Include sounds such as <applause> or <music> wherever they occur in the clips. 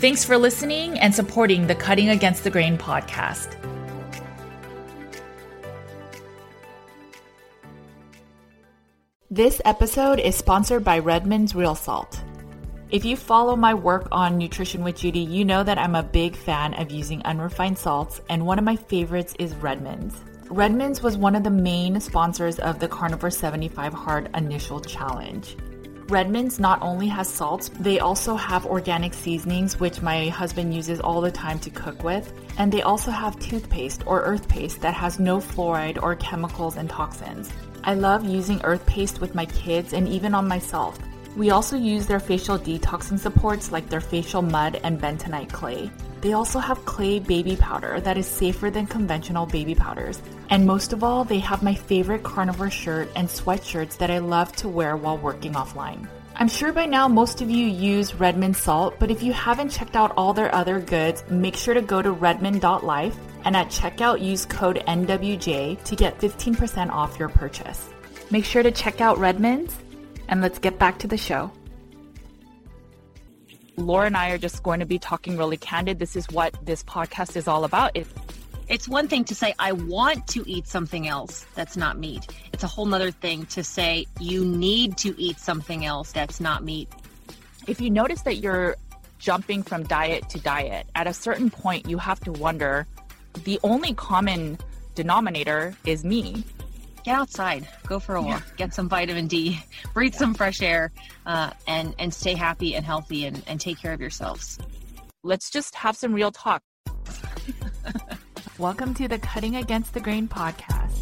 Thanks for listening and supporting the Cutting Against the Grain podcast. This episode is sponsored by Redmond's Real Salt. If you follow my work on Nutrition with Judy, you know that I'm a big fan of using unrefined salts, and one of my favorites is Redmond's. Redmond's was one of the main sponsors of the Carnivore 75 Hard Initial Challenge. Redmond's not only has salts, they also have organic seasonings, which my husband uses all the time to cook with. And they also have toothpaste or earth paste that has no fluoride or chemicals and toxins. I love using earth paste with my kids and even on myself. We also use their facial detoxing supports like their facial mud and bentonite clay. They also have clay baby powder that is safer than conventional baby powders. And most of all, they have my favorite carnivore shirt and sweatshirts that I love to wear while working offline. I'm sure by now most of you use Redmond salt, but if you haven't checked out all their other goods, make sure to go to redmond.life and at checkout use code NWJ to get 15% off your purchase. Make sure to check out Redmond's and let's get back to the show. Laura and I are just going to be talking really candid. This is what this podcast is all about. It, it's one thing to say, I want to eat something else that's not meat. It's a whole nother thing to say, you need to eat something else that's not meat. if you notice that you're jumping from diet to diet, at a certain point, you have to wonder the only common denominator is me. Get outside, go for a walk, get some vitamin D, <laughs> breathe some fresh air, uh, and and stay happy and healthy and, and take care of yourselves. Let's just have some real talk. Welcome to the Cutting Against the Grain podcast.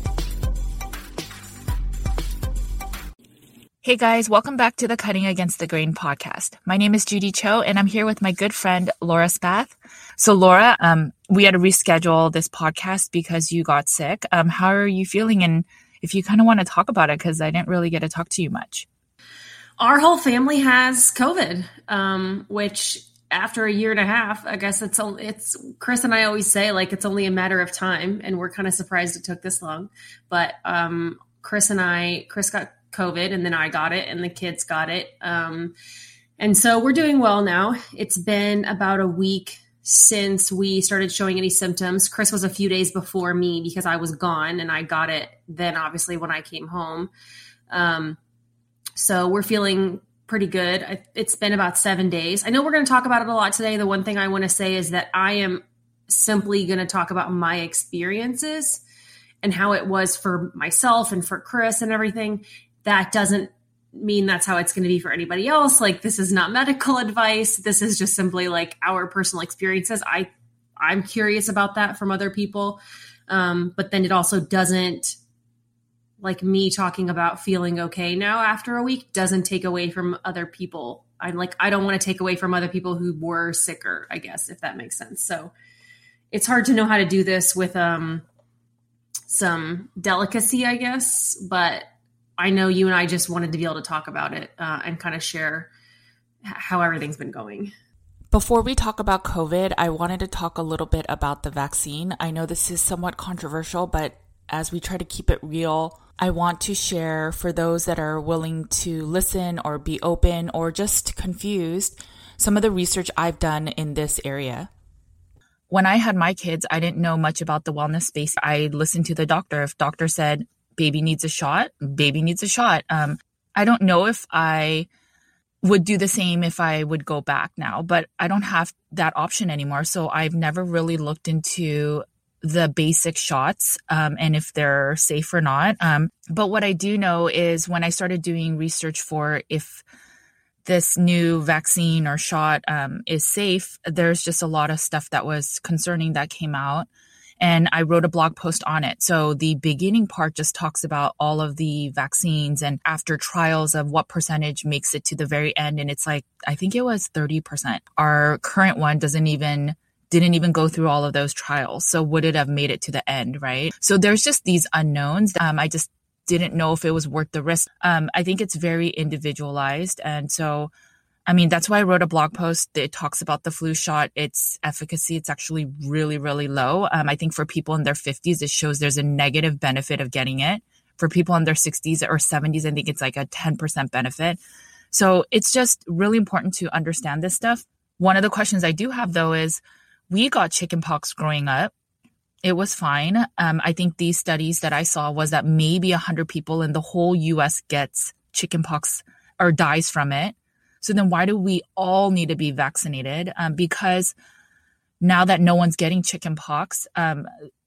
Hey guys, welcome back to the Cutting Against the Grain podcast. My name is Judy Cho and I'm here with my good friend Laura Spath. So Laura, um, we had to reschedule this podcast because you got sick. Um, how are you feeling? And if you kind of want to talk about it, because I didn't really get to talk to you much. our whole family has COVID, um, which after a year and a half, I guess it's it's Chris and I always say like it's only a matter of time, and we're kind of surprised it took this long. But um, Chris and I, Chris got COVID, and then I got it, and the kids got it, um, and so we're doing well now. It's been about a week since we started showing any symptoms. Chris was a few days before me because I was gone, and I got it then, obviously, when I came home. Um, so we're feeling pretty good. It's been about seven days. I know we're going to talk about it a lot today. The one thing I want to say is that I am simply going to talk about my experiences and how it was for myself and for Chris and everything. That doesn't mean that's how it's going to be for anybody else. Like this is not medical advice. This is just simply like our personal experiences. I I'm curious about that from other people. Um, but then it also doesn't like me talking about feeling okay now after a week doesn't take away from other people. I'm like, I don't want to take away from other people who were sicker, I guess, if that makes sense. So it's hard to know how to do this with um some delicacy, I guess, but I know you and I just wanted to be able to talk about it uh, and kind of share how everything's been going. Before we talk about COVID, I wanted to talk a little bit about the vaccine. I know this is somewhat controversial, but as we try to keep it real, I want to share for those that are willing to listen or be open or just confused some of the research I've done in this area. When I had my kids, I didn't know much about the wellness space. I listened to the doctor. If doctor said baby needs a shot, baby needs a shot. Um, I don't know if I would do the same if I would go back now, but I don't have that option anymore. So I've never really looked into the basic shots um, and if they're safe or not. Um, but what I do know is when I started doing research for if this new vaccine or shot um, is safe, there's just a lot of stuff that was concerning that came out and I wrote a blog post on it. So the beginning part just talks about all of the vaccines and after trials of what percentage makes it to the very end. And it's like, I think it was 30%. Our current one doesn't even didn't even go through all of those trials. So would it have made it to the end, right? So there's just these unknowns. Um, I just didn't know if it was worth the risk. Um, I think it's very individualized. And so I mean, that's why I wrote a blog post that talks about the flu shot. Its efficacy, it's actually really, really low. Um, I think for people in their 50s, it shows there's a negative benefit of getting it. For people in their 60s or 70s, I think it's like a 10% benefit. So it's just really important to understand this stuff. One of the questions I do have though is we got chickenpox growing up. It was fine. Um, I think these studies that I saw was that maybe 100 people in the whole US gets chickenpox or dies from it so then why do we all need to be vaccinated? Um, because now that no one's getting chicken pox, um,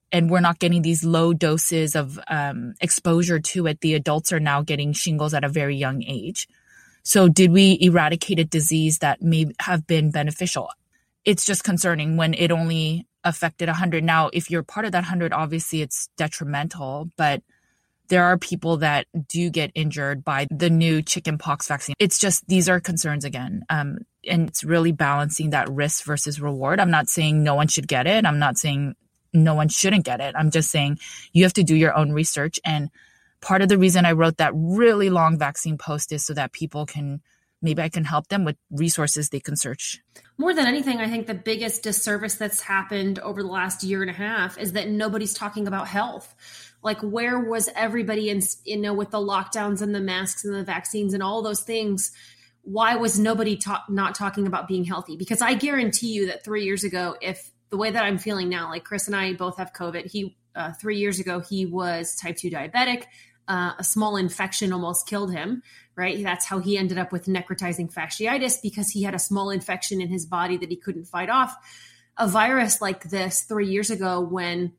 and we're not getting these low doses of um, exposure to it, the adults are now getting shingles at a very young age. So did we eradicate a disease that may have been beneficial? It's just concerning when it only affected 100. Now, if you're part of that 100, obviously it's detrimental, but there are people that do get injured by the new chickenpox vaccine. It's just these are concerns again. Um, and it's really balancing that risk versus reward. I'm not saying no one should get it. I'm not saying no one shouldn't get it. I'm just saying you have to do your own research. And part of the reason I wrote that really long vaccine post is so that people can maybe I can help them with resources they can search. More than anything, I think the biggest disservice that's happened over the last year and a half is that nobody's talking about health like where was everybody in you know with the lockdowns and the masks and the vaccines and all those things why was nobody not talking about being healthy? Because i guarantee you that three years ago if the way that i'm feeling now like chris and i both have covid he uh, three years ago he was type 2 diabetic uh, a small infection almost killed him right? That's how he ended up with necrotizing fasciitis because he had a small infection in his body that he couldn't fight off. A virus like this three years ago when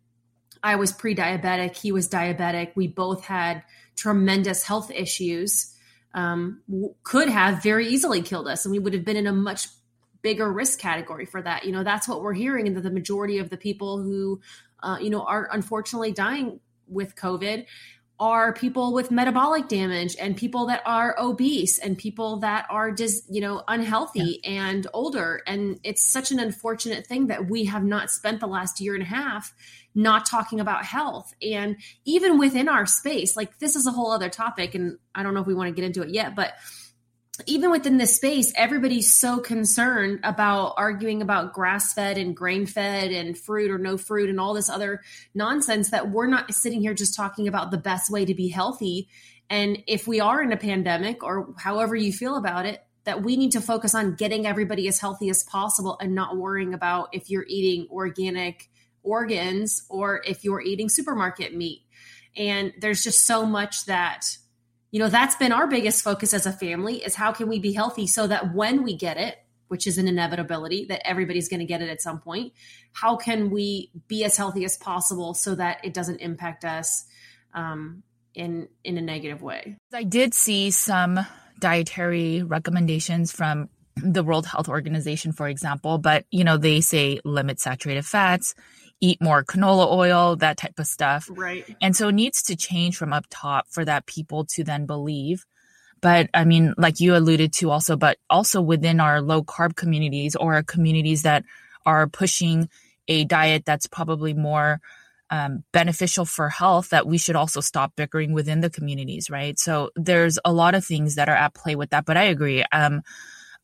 I was pre diabetic. He was diabetic. We both had tremendous health issues, um, could have very easily killed us. And we would have been in a much bigger risk category for that. You know, that's what we're hearing. And that the majority of the people who, uh, you know, are unfortunately dying with COVID are people with metabolic damage and people that are obese and people that are just you know unhealthy yeah. and older and it's such an unfortunate thing that we have not spent the last year and a half not talking about health and even within our space like this is a whole other topic and i don't know if we want to get into it yet but even within this space, everybody's so concerned about arguing about grass fed and grain fed and fruit or no fruit and all this other nonsense that we're not sitting here just talking about the best way to be healthy. And if we are in a pandemic or however you feel about it, that we need to focus on getting everybody as healthy as possible and not worrying about if you're eating organic organs or if you're eating supermarket meat. And there's just so much that you know that's been our biggest focus as a family is how can we be healthy so that when we get it which is an inevitability that everybody's going to get it at some point how can we be as healthy as possible so that it doesn't impact us um, in in a negative way i did see some dietary recommendations from the world health organization for example but you know they say limit saturated fats eat more canola oil, that type of stuff. Right. And so it needs to change from up top for that people to then believe. But I mean, like you alluded to also, but also within our low carb communities or communities that are pushing a diet that's probably more um, beneficial for health that we should also stop bickering within the communities, right? So there's a lot of things that are at play with that. But I agree. Um,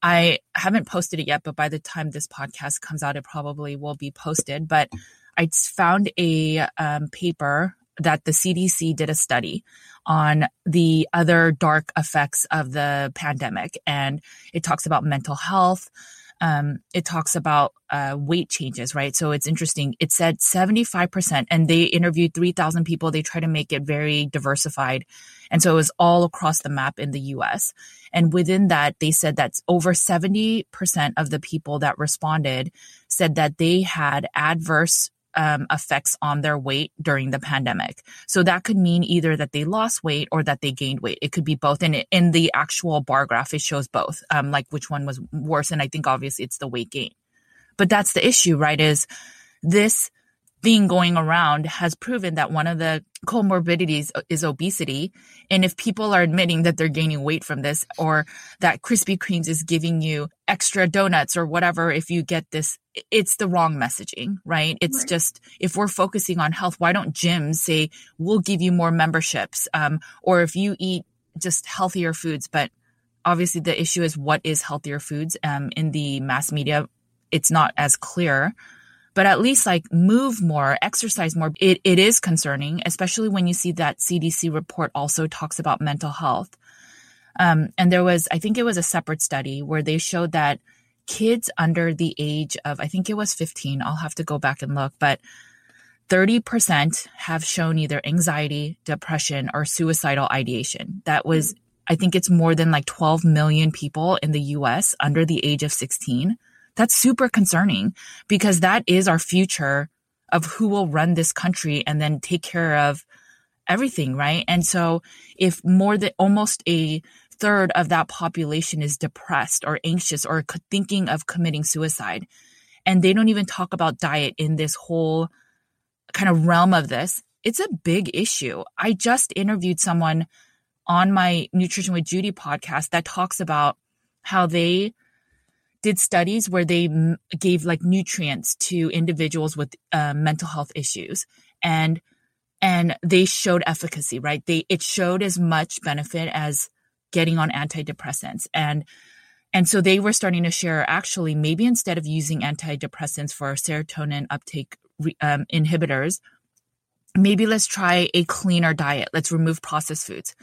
I haven't posted it yet, but by the time this podcast comes out, it probably will be posted. But I found a um, paper that the CDC did a study on the other dark effects of the pandemic. And it talks about mental health, um, it talks about uh, weight changes, right? So it's interesting. It said 75%, and they interviewed 3,000 people. They try to make it very diversified. And so it was all across the map in the US. And within that, they said that over 70% of the people that responded said that they had adverse um, effects on their weight during the pandemic. So that could mean either that they lost weight or that they gained weight. It could be both. And in the actual bar graph, it shows both, um, like which one was worse. And I think obviously it's the weight gain. But that's the issue, right? Is this thing going around has proven that one of the comorbidities is obesity. And if people are admitting that they're gaining weight from this or that Krispy Kreme's is giving you extra donuts or whatever, if you get this, it's the wrong messaging, right? It's right. just, if we're focusing on health, why don't gyms say, we'll give you more memberships? Um, or if you eat just healthier foods, but obviously the issue is what is healthier foods? Um, in the mass media, it's not as clear but at least like move more, exercise more. It, it is concerning, especially when you see that CDC report also talks about mental health. Um, and there was, I think it was a separate study where they showed that kids under the age of, I think it was 15, I'll have to go back and look, but 30% have shown either anxiety, depression, or suicidal ideation. That was, I think it's more than like 12 million people in the US under the age of 16 that's super concerning because that is our future of who will run this country and then take care of everything, right? And so if more than almost a third of that population is depressed or anxious or thinking of committing suicide, and they don't even talk about diet in this whole kind of realm of this, it's a big issue. I just interviewed someone on my Nutrition with Judy podcast that talks about how they did studies where they m- gave like nutrients to individuals with uh, mental health issues and and they showed efficacy right? They it showed as much benefit as getting on antidepressants and and so they were starting to share actually maybe instead of using antidepressants for serotonin uptake um, inhibitors maybe let's try a cleaner diet. Let's remove processed foods.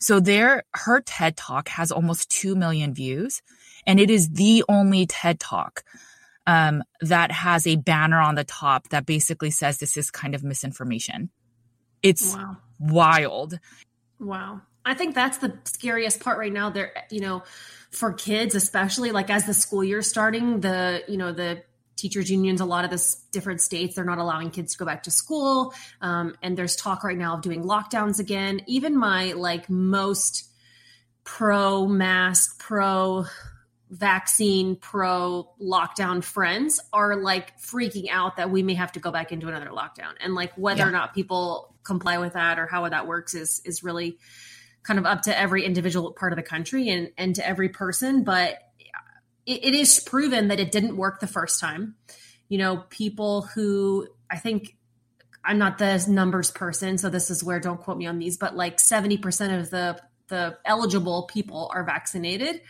So there her ted talk has almost 2 million views and it is the only TED talk um, that has a banner on the top that basically says this is kind of misinformation. It's wow. wild. Wow. I think that's the scariest part right now. There, you know, for kids, especially like as the school year starting, the, you know, the teachers unions, a lot of the different states, they're not allowing kids to go back to school. Um, and there's talk right now of doing lockdowns again. Even my like most pro mask, pro vaccine pro lockdown friends are like freaking out that we may have to go back into another lockdown. And like whether yeah. or not people comply with that or how that works is is really kind of up to every individual part of the country and and to every person. But it, it is proven that it didn't work the first time. You know people who i think i'm not the numbers person so this is where don't quote me on these but like 70% of the the eligible people are vaccinated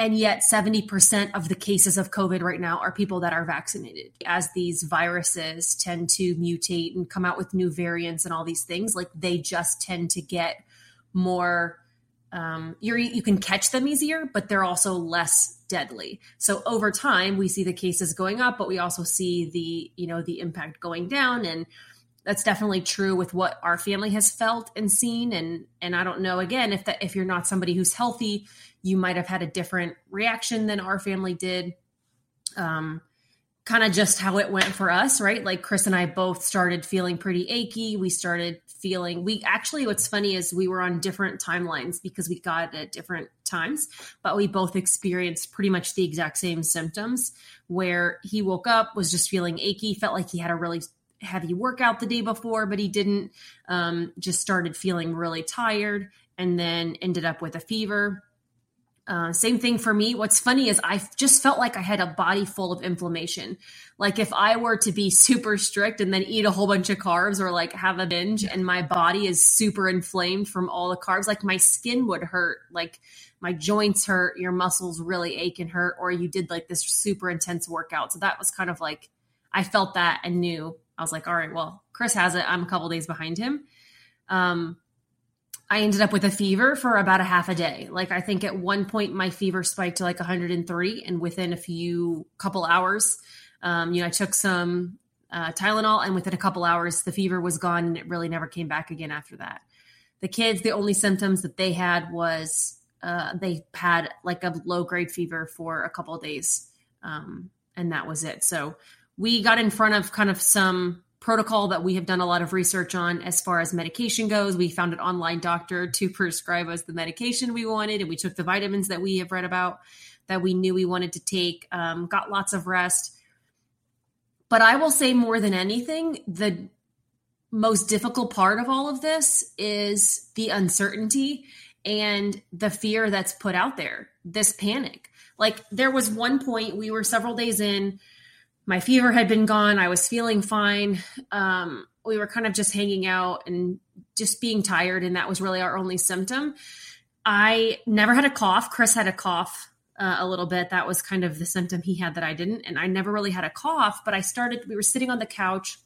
and yet, 70% of the cases of COVID right now are people that are vaccinated. As these viruses tend to mutate and come out with new variants and all these things, like they just tend to get more. Um, you you can catch them easier, but they're also less deadly. So over time, we see the cases going up, but we also see the you know the impact going down, and that's definitely true with what our family has felt and seen. And and I don't know again if that if you're not somebody who's healthy, you might have had a different reaction than our family did. Um, kind of just how it went for us, right? Like Chris and I both started feeling pretty achy. We started feeling, we actually, what's funny is we were on different timelines because we got it at different times, but we both experienced pretty much the exact same symptoms where he woke up, was just feeling achy, felt like he had a really heavy workout the day before, but he didn't, um, just started feeling really tired and then ended up with a fever uh, same thing for me. What's funny is I just felt like I had a body full of inflammation. Like if I were to be super strict and then eat a whole bunch of carbs or like have a binge and my body is super inflamed from all the carbs, like my skin would hurt, like my joints hurt, your muscles really ache and hurt, or you did like this super intense workout. So that was kind of like, I felt that and knew I was like, all right, well, Chris has it. I'm a couple days behind him. Um, I ended up with a fever for about a half a day. Like I think at one point my fever spiked to like 103, and within a few couple hours, um, you know, I took some uh, Tylenol, and within a couple hours, the fever was gone, and it really never came back again after that. The kids, the only symptoms that they had was uh, they had like a low grade fever for a couple days, um, and that was it. So we got in front of kind of some protocol that we have done a lot of research on as far as medication goes. We found an online doctor to prescribe us the medication we wanted, and we took the vitamins that we have read about that we knew we wanted to take. Um, got lots of rest. But I will say more than anything, the most difficult part of all of this is the uncertainty and the fear that's put out there, this panic. Like there was one point we were several days in my fever had been gone. I was feeling fine. Um, we were kind of just hanging out and just being tired, and that was really our only symptom. I never had a cough. Chris had a cough uh, a little bit. That was kind of the symptom he had that I didn't. And I never really had a cough, but I started, we were sitting on the couch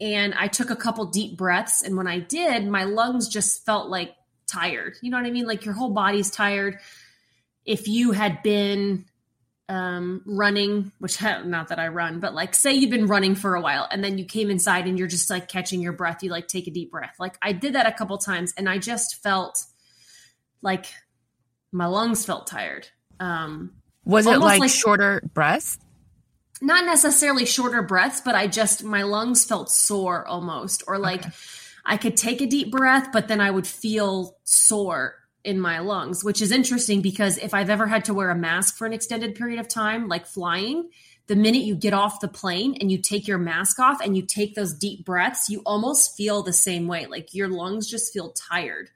and I took a couple deep breaths. And when I did, my lungs just felt like tired. You know what I mean? Like your whole body's tired. If you had been um, running, which <laughs> not that I run, but like say you've been running for a while and then you came inside and you're just like catching your breath, you like take a deep breath. Like I did that a couple times and I just felt like my lungs felt tired. Um, was it like, like shorter breaths? Not necessarily shorter breaths, but I just, my lungs felt sore almost, or like okay. I could take a deep breath, but then I would feel sore in my lungs, which is interesting because if I've ever had to wear a mask for an extended period of time, like flying, the minute you get off the plane and you take your mask off and you take those deep breaths, you almost feel the same way. Like your lungs just feel tired.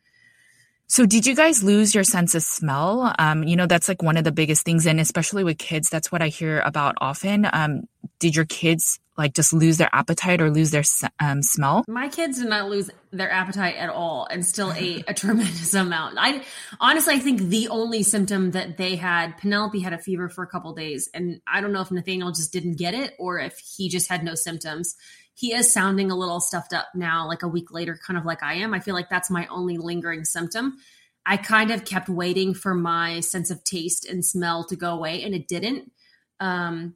So, did you guys lose your sense of smell? Um, you know, that's like one of the biggest things, and especially with kids, that's what I hear about often. Um, did your kids like just lose their appetite or lose their um, smell? My kids did not lose their appetite at all and still ate a <laughs> tremendous amount. I honestly, I think the only symptom that they had, Penelope had a fever for a couple days, and I don't know if Nathaniel just didn't get it or if he just had no symptoms. He is sounding a little stuffed up now, like a week later, kind of like I am. I feel like that's my only lingering symptom. I kind of kept waiting for my sense of taste and smell to go away, and it didn't. Um,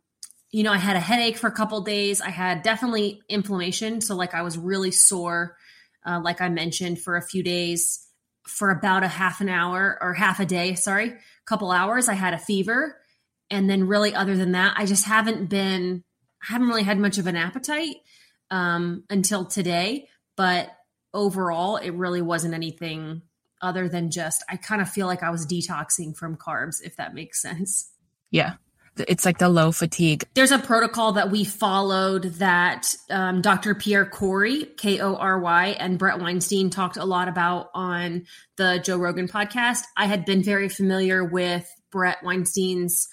you know, I had a headache for a couple days. I had definitely inflammation. So, like, I was really sore, uh, like I mentioned, for a few days, for about a half an hour or half a day, sorry, a couple hours. I had a fever. And then, really, other than that, I just haven't been, I haven't really had much of an appetite um, until today. But overall, it really wasn't anything other than just, I kind of feel like I was detoxing from carbs, if that makes sense. Yeah it's like the low fatigue. There's a protocol that we followed that um, Dr. Pierre Kory, K O R Y, and Bret Weinstein talked a lot about on the Joe Rogan podcast. I had been very familiar with Bret Weinstein's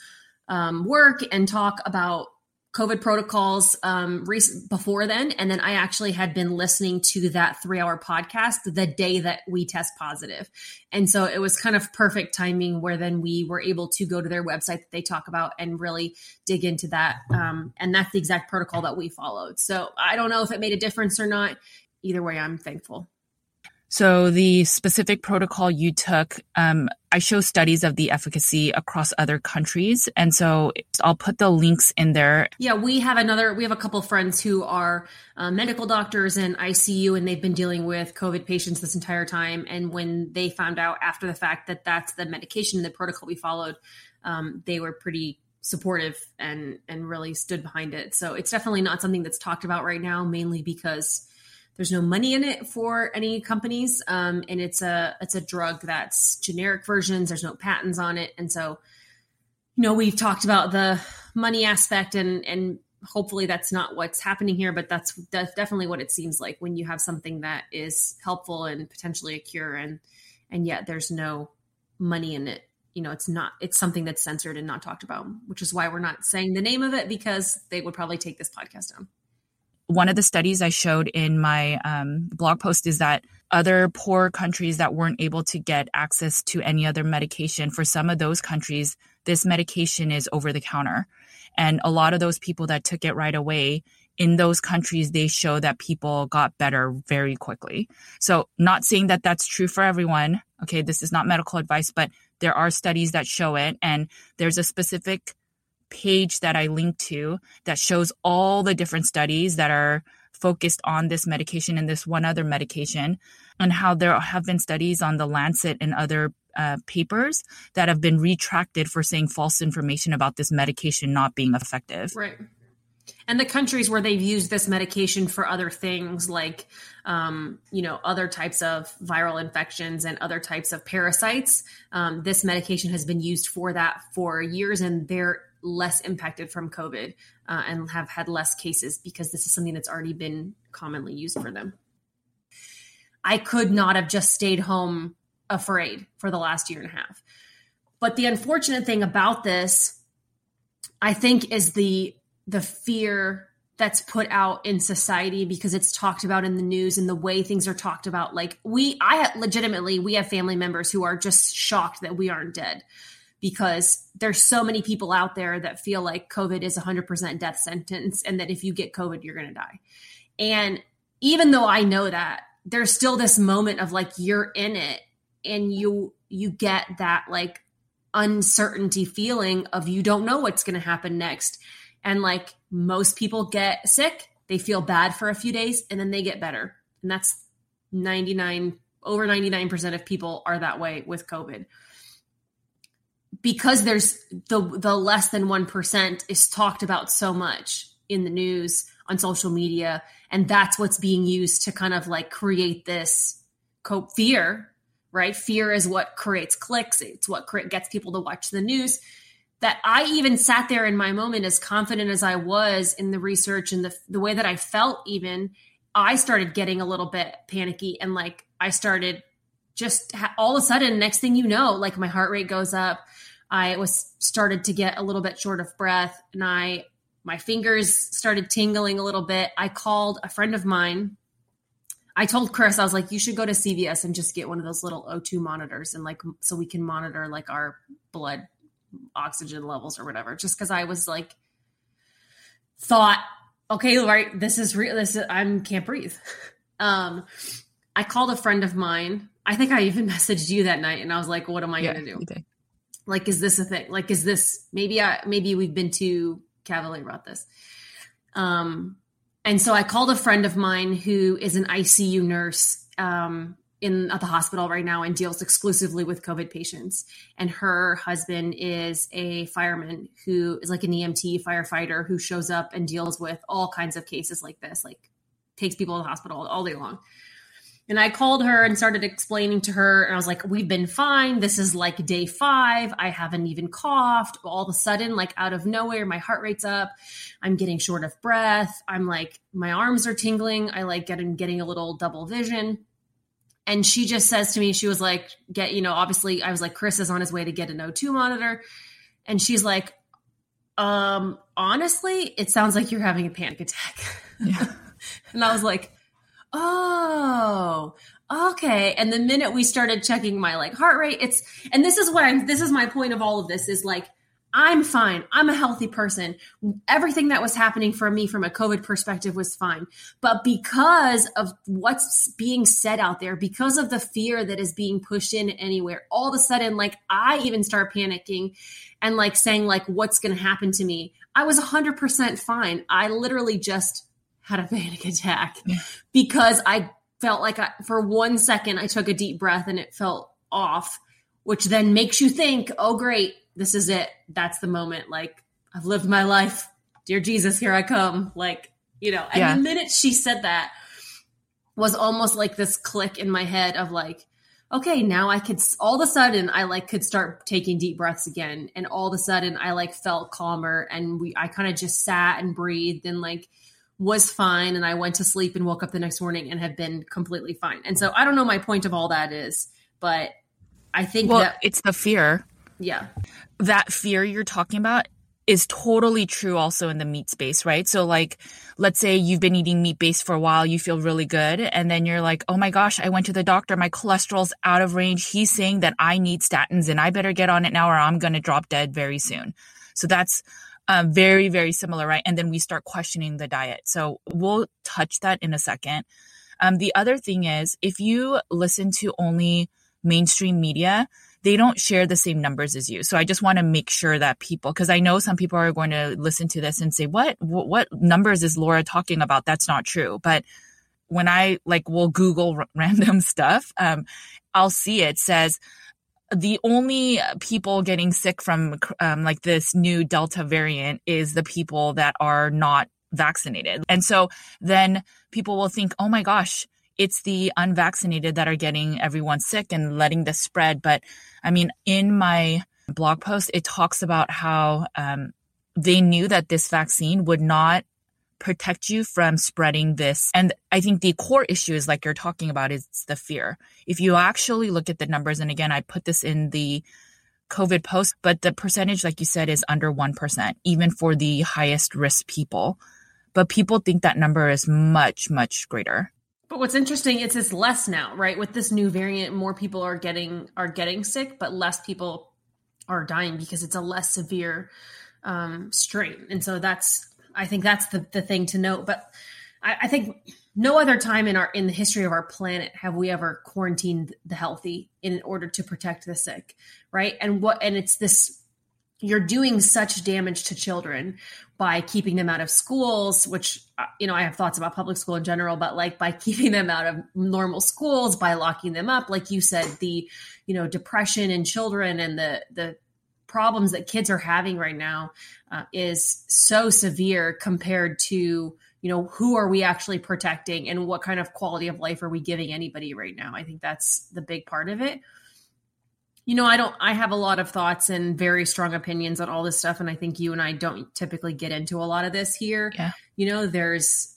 um, work and talk about COVID protocols um, before then. And then I actually had been listening to that three hour podcast the day that we test positive. And so it was kind of perfect timing where then we were able to go to their website that they talk about and really dig into that. Um, and that's the exact protocol that we followed. So I don't know if it made a difference or not. Either way, I'm thankful. So the specific protocol you took, um, I show studies of the efficacy across other countries, and so I'll put the links in there. Yeah, we have another. We have a couple friends who are uh, medical doctors in ICU, and they've been dealing with COVID patients this entire time. And when they found out after the fact that that's the medication and the protocol we followed, um, they were pretty supportive and and really stood behind it. So it's definitely not something that's talked about right now, mainly because there's no money in it for any companies, um, and it's a it's a drug that's generic versions. There's no patents on it, and so you know we've talked about the money aspect, and and hopefully that's not what's happening here, but that's, that's definitely what it seems like when you have something that is helpful and potentially a cure, and and yet there's no money in it you know it's not it's something that's censored and not talked about which is why we're not saying the name of it because they would probably take this podcast down one of the studies I showed in my um, blog post is that other poor countries that weren't able to get access to any other medication, for some of those countries, this medication is over the counter. And a lot of those people that took it right away in those countries, they show that people got better very quickly. So, not saying that that's true for everyone. Okay, this is not medical advice, but there are studies that show it. And there's a specific page that I link to that shows all the different studies that are focused on this medication and this one other medication, and how there have been studies on the Lancet and other uh, papers that have been retracted for saying false information about this medication not being effective. Right. And the countries where they've used this medication for other things, like, um, you know, other types of viral infections and other types of parasites, um, this medication has been used for that for years, and they're less impacted from COVID uh, and have had less cases because this is something that's already been commonly used for them. I could not have just stayed home afraid for the last year and a half. But the unfortunate thing about this, I think, is the the fear that's put out in society because it's talked about in the news and the way things are talked about. Like we, I legitimately, we have family members who are just shocked that we aren't dead because there's so many people out there that feel like COVID is 100% death sentence and that if you get COVID, you're going to die. And even though I know that, there's still this moment of like you're in it and you you get that like uncertainty feeling of you don't know what's going to happen next. And like most people get sick, they feel bad for a few days and then they get better. And that's 99 over 99% of people are that way with COVID because there's the the less than 1% is talked about so much in the news on social media and that's what's being used to kind of like create this cope fear right? Fear is what creates clicks. It's what gets people to watch the news. That i even sat there in my moment as confident as i was in the research and the, the way that i felt even i started getting a little bit panicky and like i started just ha- all of a sudden next thing you know like my heart rate goes up I was started to get a little bit short of breath and I my fingers started tingling a little bit. I called a friend of mine. I told Chris, I was like, you should go to CVS and just get one of those little O2 monitors and like so we can monitor like our blood oxygen levels or whatever. Just because I was like thought, okay, right, this is real. This is, I'm can't breathe. <laughs> Um, I called a friend of mine. I think I even <laughs> messaged you that night, and I was like, "What am I yeah, going to do?" like is this a thing? Like is this maybe i maybe we've been too cavalier about this. Um and so i called a friend of mine who is an icu nurse um in at the hospital right now and deals exclusively with covid patients. And her husband is a fireman who is like an emt firefighter who shows up and deals with all kinds of cases like this like takes people to the hospital all day long and I called her and started explaining to her, and I was like, We've been fine. This is like day five. I haven't even coughed. All of a sudden, like out of nowhere, my heart rate's up. I'm getting short of breath. I'm like, my arms are tingling. I like getting getting a little double vision. And she just says to me, she was like, get, you know, obviously I was like, Chris is on his way to get an O2 monitor. And she's like, um, honestly, it sounds like you're having a panic attack. Yeah. <laughs> and I was like, oh, okay. And the minute we started checking my like heart rate, it's, and this is what I'm, this is my point of all of this is like, I'm fine. I'm a healthy person. Everything that was happening for me from a COVID perspective was fine. But because of what's being said out there, because of the fear that is being pushed in anywhere, all of a sudden, like I even start panicking and like saying, like, what's going to happen to me? I was 100% fine. I literally just had a panic attack because I felt like I, for one second I took a deep breath and it felt off, which then makes you think, oh, great, this is it. That's the moment. Like, I've lived my life. Dear Jesus, here I come. Like, you know, and yeah. the minute she said that was almost like this click in my head of like, okay, now I could all of a sudden I like could start taking deep breaths again. And all of a sudden I like felt calmer and we I kind of just sat and breathed and like was fine and I went to sleep and woke up the next morning and have been completely fine. And so I don't know my point of all that is, but I think well, that it's the fear. Yeah. That fear you're talking about is totally true also in the meat space, right? So like let's say you've been eating meat based for a while, you feel really good and then you're like, "Oh my gosh, I went to the doctor, my cholesterol's out of range. He's saying that I need statins and I better get on it now or I'm going to drop dead very soon." So that's Um, very, very similar, right? And then we start questioning the diet. So we'll touch that in a second. Um, the other thing is if you listen to only mainstream media, they don't share the same numbers as you. So I just want to make sure that people, because I know some people are going to listen to this and say, what, what, what numbers is Laura talking about? That's not true. But when I like will Google r- <laughs> random stuff, um, I'll see it says the only people getting sick from um, like this new Delta variant is the people that are not vaccinated. And so then people will think, oh my gosh, it's the unvaccinated that are getting everyone sick and letting this spread. But I mean, in my blog post, it talks about how um, they knew that this vaccine would not protect you from spreading this. And I think the core issue is like you're talking about is the fear. If you actually look at the numbers, and again, I put this in the COVID post, but the percentage, like you said, is under 1%, even for the highest risk people. But people think that number is much, much greater. But what's interesting is it's less now, right? With this new variant, more people are getting are getting sick, but less people are dying because it's a less severe um, strain. And so that's I think that's the, the thing to note. But I, I think no other time in our in the history of our planet have we ever quarantined the healthy in order to protect the sick, right? And what and it's this you're doing such damage to children by keeping them out of schools which uh, you know i have thoughts about public school in general but like by <laughs> keeping them out of normal schools by locking them up like you said the you know depression in children and the the problems that kids are having right now uh, is so severe compared to you know who are we actually protecting and what kind of quality of life are we giving anybody right now? I think that's the big part of it. You know i don't i have a lot of thoughts and very strong opinions on all this stuff and i think you and i don't typically get into a lot of this here. Yeah. you know there's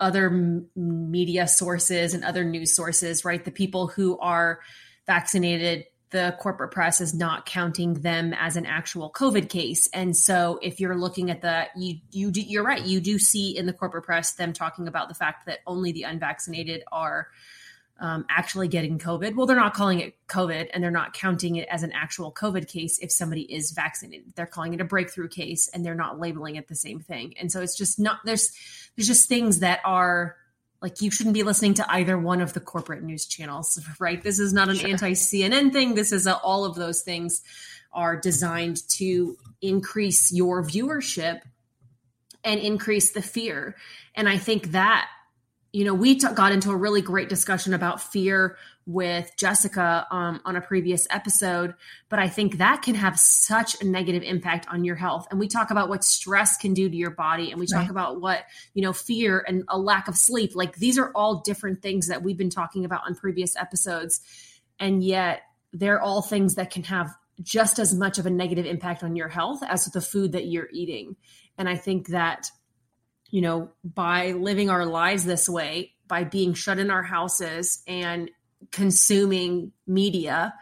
other m- media sources and other news sources right? The people who are vaccinated the corporate press is not counting them as an actual COVID case. And so if you're looking at the you you do, you're right, you do see in the corporate press them talking about the fact that only the unvaccinated are um, actually getting COVID. Well, they're not calling it COVID and they're not counting it as an actual COVID case if somebody is vaccinated. They're calling it a breakthrough case and they're not labeling it the same thing. And so it's just not there's there's just things that are like you shouldn't be listening to either one of the corporate news channels, <laughs> right? This is not an sure. anti CNN thing. This is a, all of those things are designed to increase your viewership and increase the fear. And I think that, you know, we t- got into a really great discussion about fear with Jessica um, on a previous episode, but I think that can have such a negative impact on your health. And we talk about what stress can do to your body, and we talk right. about what, you know, fear and a lack of sleep. Like these are all different things that we've been talking about on previous episodes. And yet they're all things that can have just as much of a negative impact on your health as the food that you're eating. And I think that, you know, by living our lives this way, by being shut in our houses and consuming media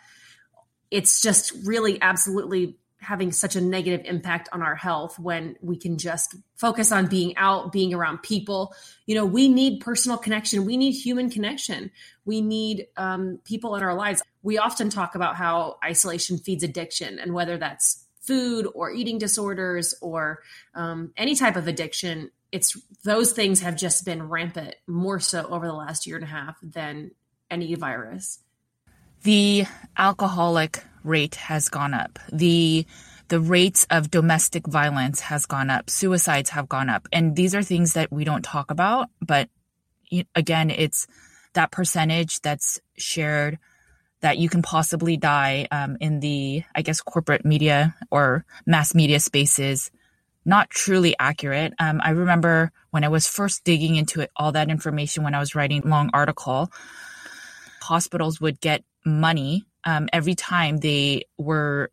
it's just really absolutely having such a negative impact on our health when we can just focus on being out being around people. You know we need personal connection. We need human connection. We need um, people in our lives. We often talk about how isolation feeds addiction and whether that's food or eating disorders or um, any type of addiction it's those things have just been rampant more so over the last year and a half than any virus? The alcoholic rate has gone up. The the rates of domestic violence has gone up. Suicides have gone up. And these are things that we don't talk about, but again, it's that percentage that's shared that you can possibly die um, in the, I guess, corporate media or mass media spaces, not truly accurate. Um, I remember when I was first digging into it, all that information when I was writing long article, hospitals would get money um, every time they were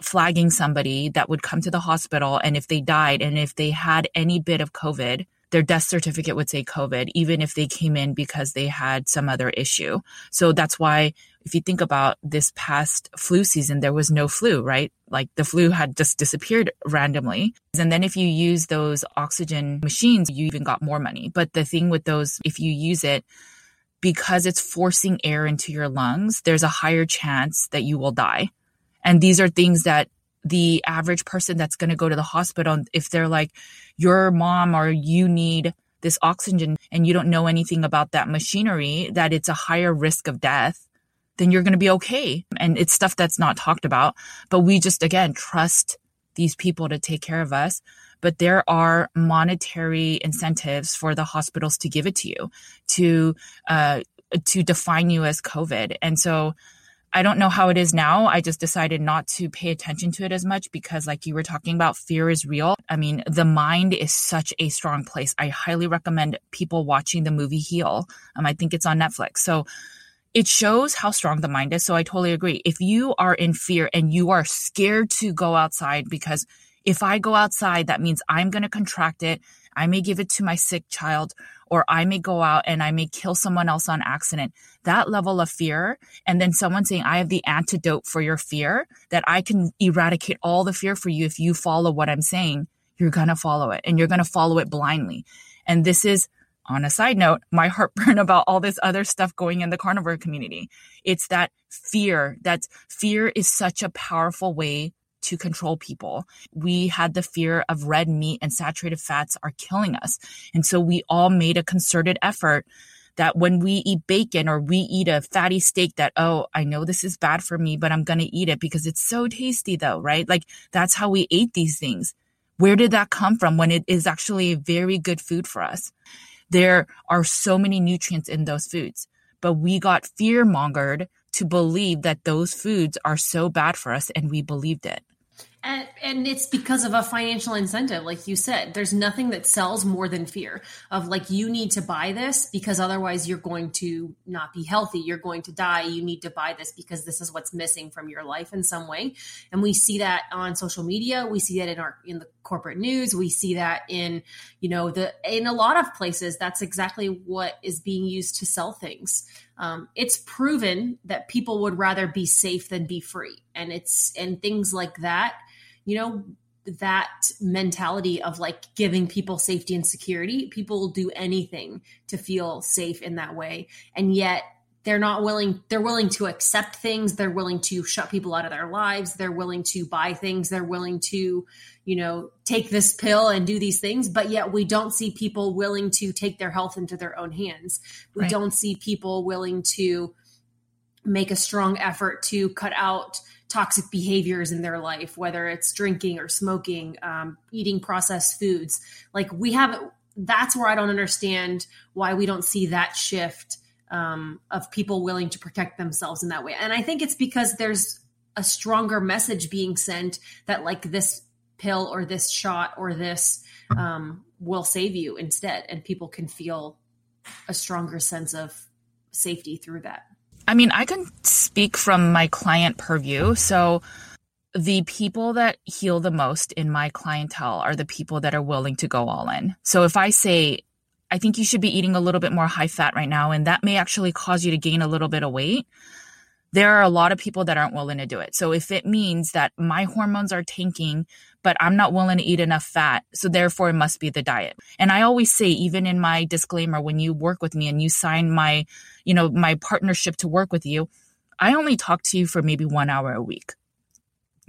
flagging somebody that would come to the hospital and if they died and if they had any bit of covid their death certificate would say covid even if they came in because they had some other issue. So that's why if you think about this past flu season there was no flu right? Like the flu had just disappeared randomly. And then if you use those oxygen machines you even got more money. But the thing with those if you use it because it's forcing air into your lungs, there's a higher chance that you will die. And these are things that the average person that's going to go to the hospital if they're like your mom or you need this oxygen and you don't know anything about that machinery that it's a higher risk of death then you're going to be okay. And it's stuff that's not talked about. But we just again trust these people to take care of us but there are monetary incentives for the hospitals to give it to you to uh, to define you as covid and so I don't know how it is now. I just decided not to pay attention to it as much because, like you were talking about, fear is real. I mean, the mind is such a strong place. I highly recommend people watching the movie Heal. Um, I think it's on Netflix. So it shows how strong the mind is. So I totally agree. If you are in fear and you are scared to go outside because if I go outside, that means I'm going to contract it. I may give it to my sick child or I may go out and I may kill someone else on accident. That level of fear. And then someone saying, I have the antidote for your fear that I can eradicate all the fear for you. If you follow what I'm saying, you're going to follow it and you're going to follow it blindly. And this is on a side note, my heartburn <laughs> about all this other stuff going in the carnivore community. It's that fear that fear is such a powerful way to control people. We had the fear of red meat and saturated fats are killing us. And so we all made a concerted effort that when we eat bacon or we eat a fatty steak that, oh, I know this is bad for me, but I'm going to eat it because it's so tasty though, right? Like that's how we ate these things. Where did that come from when it is actually very good food for us? There are so many nutrients in those foods, but we got fear mongered to believe that those foods are so bad for us and we believed it. And, and it's because of a financial incentive, like you said. There's nothing that sells more than fear of like, you need to buy this because otherwise you're going to not be healthy. You're going to die. You need to buy this because this is what's missing from your life in some way. And we see that on social media. We see that in our, in the corporate news. We see that in, you know, the, in a lot of places, that's exactly what is being used to sell things um, it's proven that people would rather be safe than be free and it's and things like that you know that mentality of like giving people safety and security people will do anything to feel safe in that way. And yet they're not willing they're willing to accept things. They're willing to shut people out of their lives. They're willing to buy things. They're willing to you know take this pill and do these things. But yet we don't see people willing to take their health into their own hands. We right. don't see people willing to make a strong effort to cut out toxic behaviors in their life whether it's drinking or smoking um, eating processed foods like we have that's where i don't understand why we don't see that shift um, of people willing to protect themselves in that way. And I think it's because there's a stronger message being sent that like this pill or this shot or this um, will save you instead, and people can feel a stronger sense of safety through that. I mean, I can speak from my client purview. So the people that heal the most in my clientele are the people that are willing to go all in. So if I say I think you should be eating a little bit more high fat right now, and that may actually cause you to gain a little bit of weight. There are a lot of people that aren't willing to do it. So if it means that my hormones are tanking, but I'm not willing to eat enough fat, so therefore it must be the diet. And I always say, even in my disclaimer, when you work with me and you sign my, you know, my partnership to work with you, I only talk to you for maybe one hour a week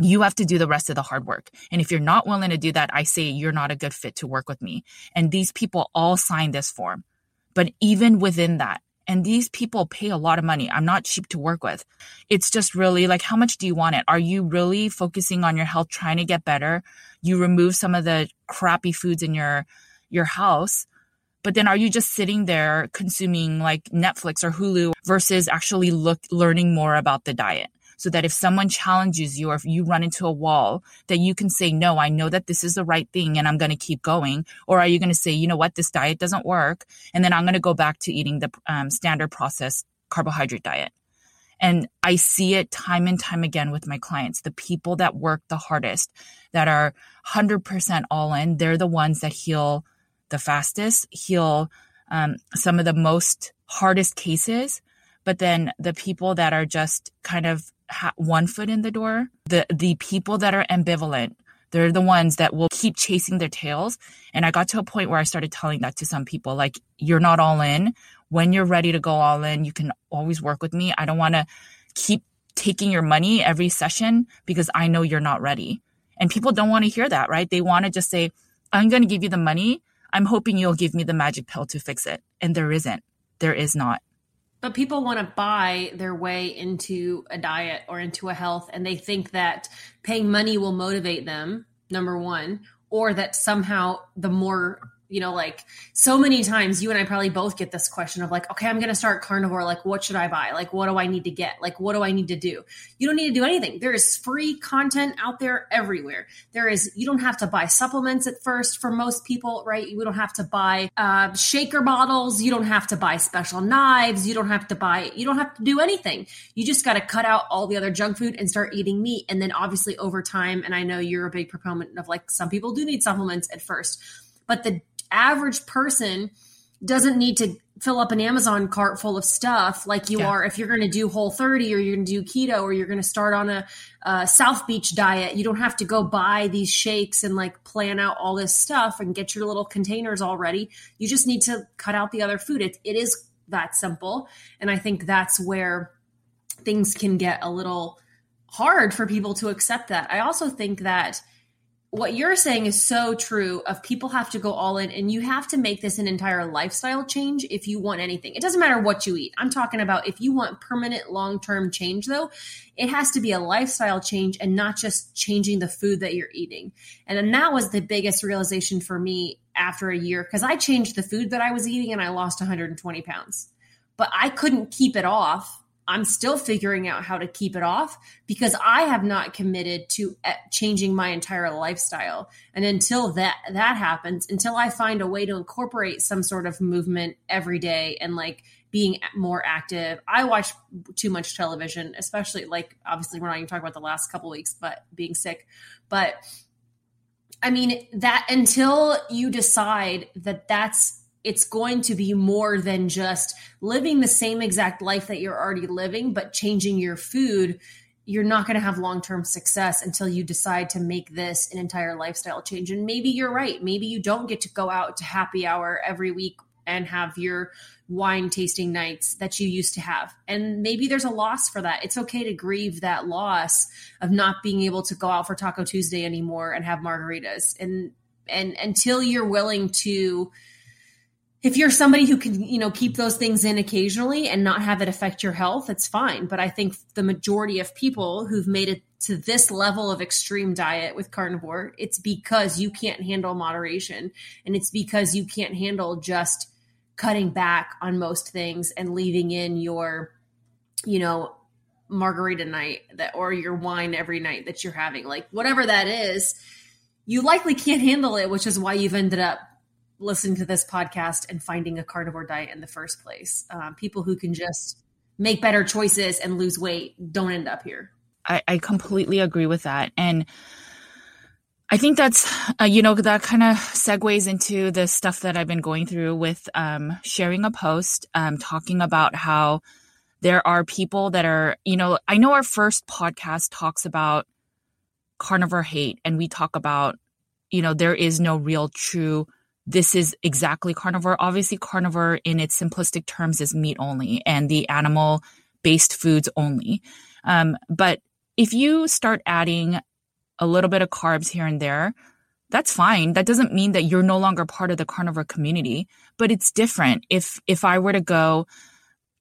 you have to do the rest of the hard work. And if you're not willing to do that, I say you're not a good fit to work with me. And these people all sign this form. But even within that, and these people pay a lot of money. I'm not cheap to work with. It's just really like, how much do you want it? Are you really focusing on your health, trying to get better? You remove some of the crappy foods in your, your house. But then are you just sitting there consuming like Netflix or Hulu versus actually look, learning more about the diet? So that if someone challenges you or if you run into a wall, that you can say, no, I know that this is the right thing and I'm going to keep going? Or are you going to say, you know what, this diet doesn't work and then I'm going to go back to eating the um, standard processed carbohydrate diet? And I see it time and time again with my clients. The people that work the hardest, that are 100% all in, they're the ones that heal the fastest, heal um, some of the most hardest cases. But then the people that are just kind of ha- one foot in the door. The the people that are ambivalent, they're the ones that will keep chasing their tails. And I got to a point where I started telling that to some people, like, you're not all in. When you're ready to go all in, you can always work with me. I don't want to keep taking your money every session because I know you're not ready. And people don't want to hear that, right? They want to just say, I'm going to give you the money. I'm hoping you'll give me the magic pill to fix it. And there isn't. There is not. But people want to buy their way into a diet or into a health, and they think that paying money will motivate them, number one, or that somehow the more you know, like so many times you and I probably both get this question of like, okay, I'm going to start carnivore. Like, what should I buy? Like, what do I need to get? Like, what do I need to do? You don't need to do anything. There is free content out there everywhere. There is, you don't have to buy supplements at first for most people, right? You don't have to buy uh, shaker bottles. You don't have to buy special knives. You don't have to buy, you don't have to do anything. You just got to cut out all the other junk food and start eating meat. And then obviously over time, and I know you're a big proponent of like some people do need supplements at first, but the average person doesn't need to fill up an Amazon cart full of stuff like you yeah. are if you're going to do Whole 30 or you're going to do keto or you're going to start on a, a, South Beach diet. You don't have to go buy these shakes and like plan out all this stuff and get your little containers all ready. You just need to cut out the other food. It, it is that simple. And I think that's where things can get a little hard for people to accept that. I also think that what you're saying is so true of people have to go all in and you have to make this an entire lifestyle change if you want anything. It doesn't matter what you eat. I'm talking about if you want permanent long-term change though it has to be a lifestyle change and not just changing the food that you're eating. And then that was the biggest realization for me after a year because i changed the food that i was eating and i lost 120 pounds. But i couldn't keep it off I'm still figuring out how to keep it off because I have not committed to eh, changing my entire lifestyle. And until that that happens, until I find a way to incorporate some sort of movement every day and like being more active. I watch too much television, especially like obviously we're not even talking about the last couple weeks, but being sick. But I mean that until you decide that that's it's going to be more than just living the same exact life that you're already living, but changing your food. You're not going to have long term success until you decide to make this an entire lifestyle change. And maybe you're right. Maybe you don't get to go out to happy hour every week and have your wine tasting nights that you used to have. And maybe there's a loss for that. It's okay to grieve that loss of not being able to go out for Taco Tuesday anymore and have margaritas. And and until you're willing to if you're somebody who can, you know, keep those things in occasionally and not have it affect your health, it's fine. But I think the majority of people who've made it to this level of extreme diet with carnivore, it's because you can't handle moderation and it's because you can't handle just cutting back on most things and leaving in your, you know, margarita night that or your wine every night that you're having. Like whatever that is, you likely can't handle it, which is why you've ended up listening to this podcast and finding a carnivore diet in the first place. Um, people who can just make better choices and lose weight don't end up here. I, I completely agree with that. And I think that's, uh, you know, that kind of segues into the stuff that I've been going through with um, sharing a post, um, talking about how there are people that are, you know, I know our first podcast talks about carnivore hate, and we talk about, you know, there is no real true this is exactly carnivore. Obviously, carnivore in its simplistic terms is meat only and the animal based foods only. Um, but if you start adding a little bit of carbs here and there, that's fine. That doesn't mean that you're no longer part of the carnivore community, but it's different. If if I were to go,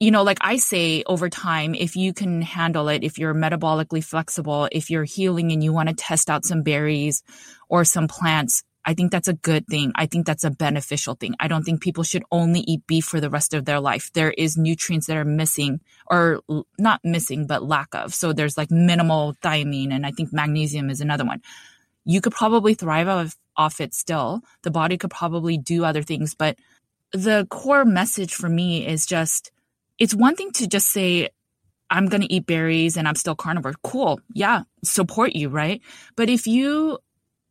you know, like I say over time, if you can handle it, if you're metabolically flexible, if you're healing and you want to test out some berries or some plants, I think that's a good thing. I think that's a beneficial thing. I don't think people should only eat beef for the rest of their life. There is nutrients that are missing or not missing, but lack of. So there's like minimal thiamine and I think magnesium is another one. You could probably thrive off, off it still. The body could probably do other things, but the core message for me is just it's one thing to just say I'm going to eat berries and I'm still carnivore. Cool. Yeah, support you, right? But if you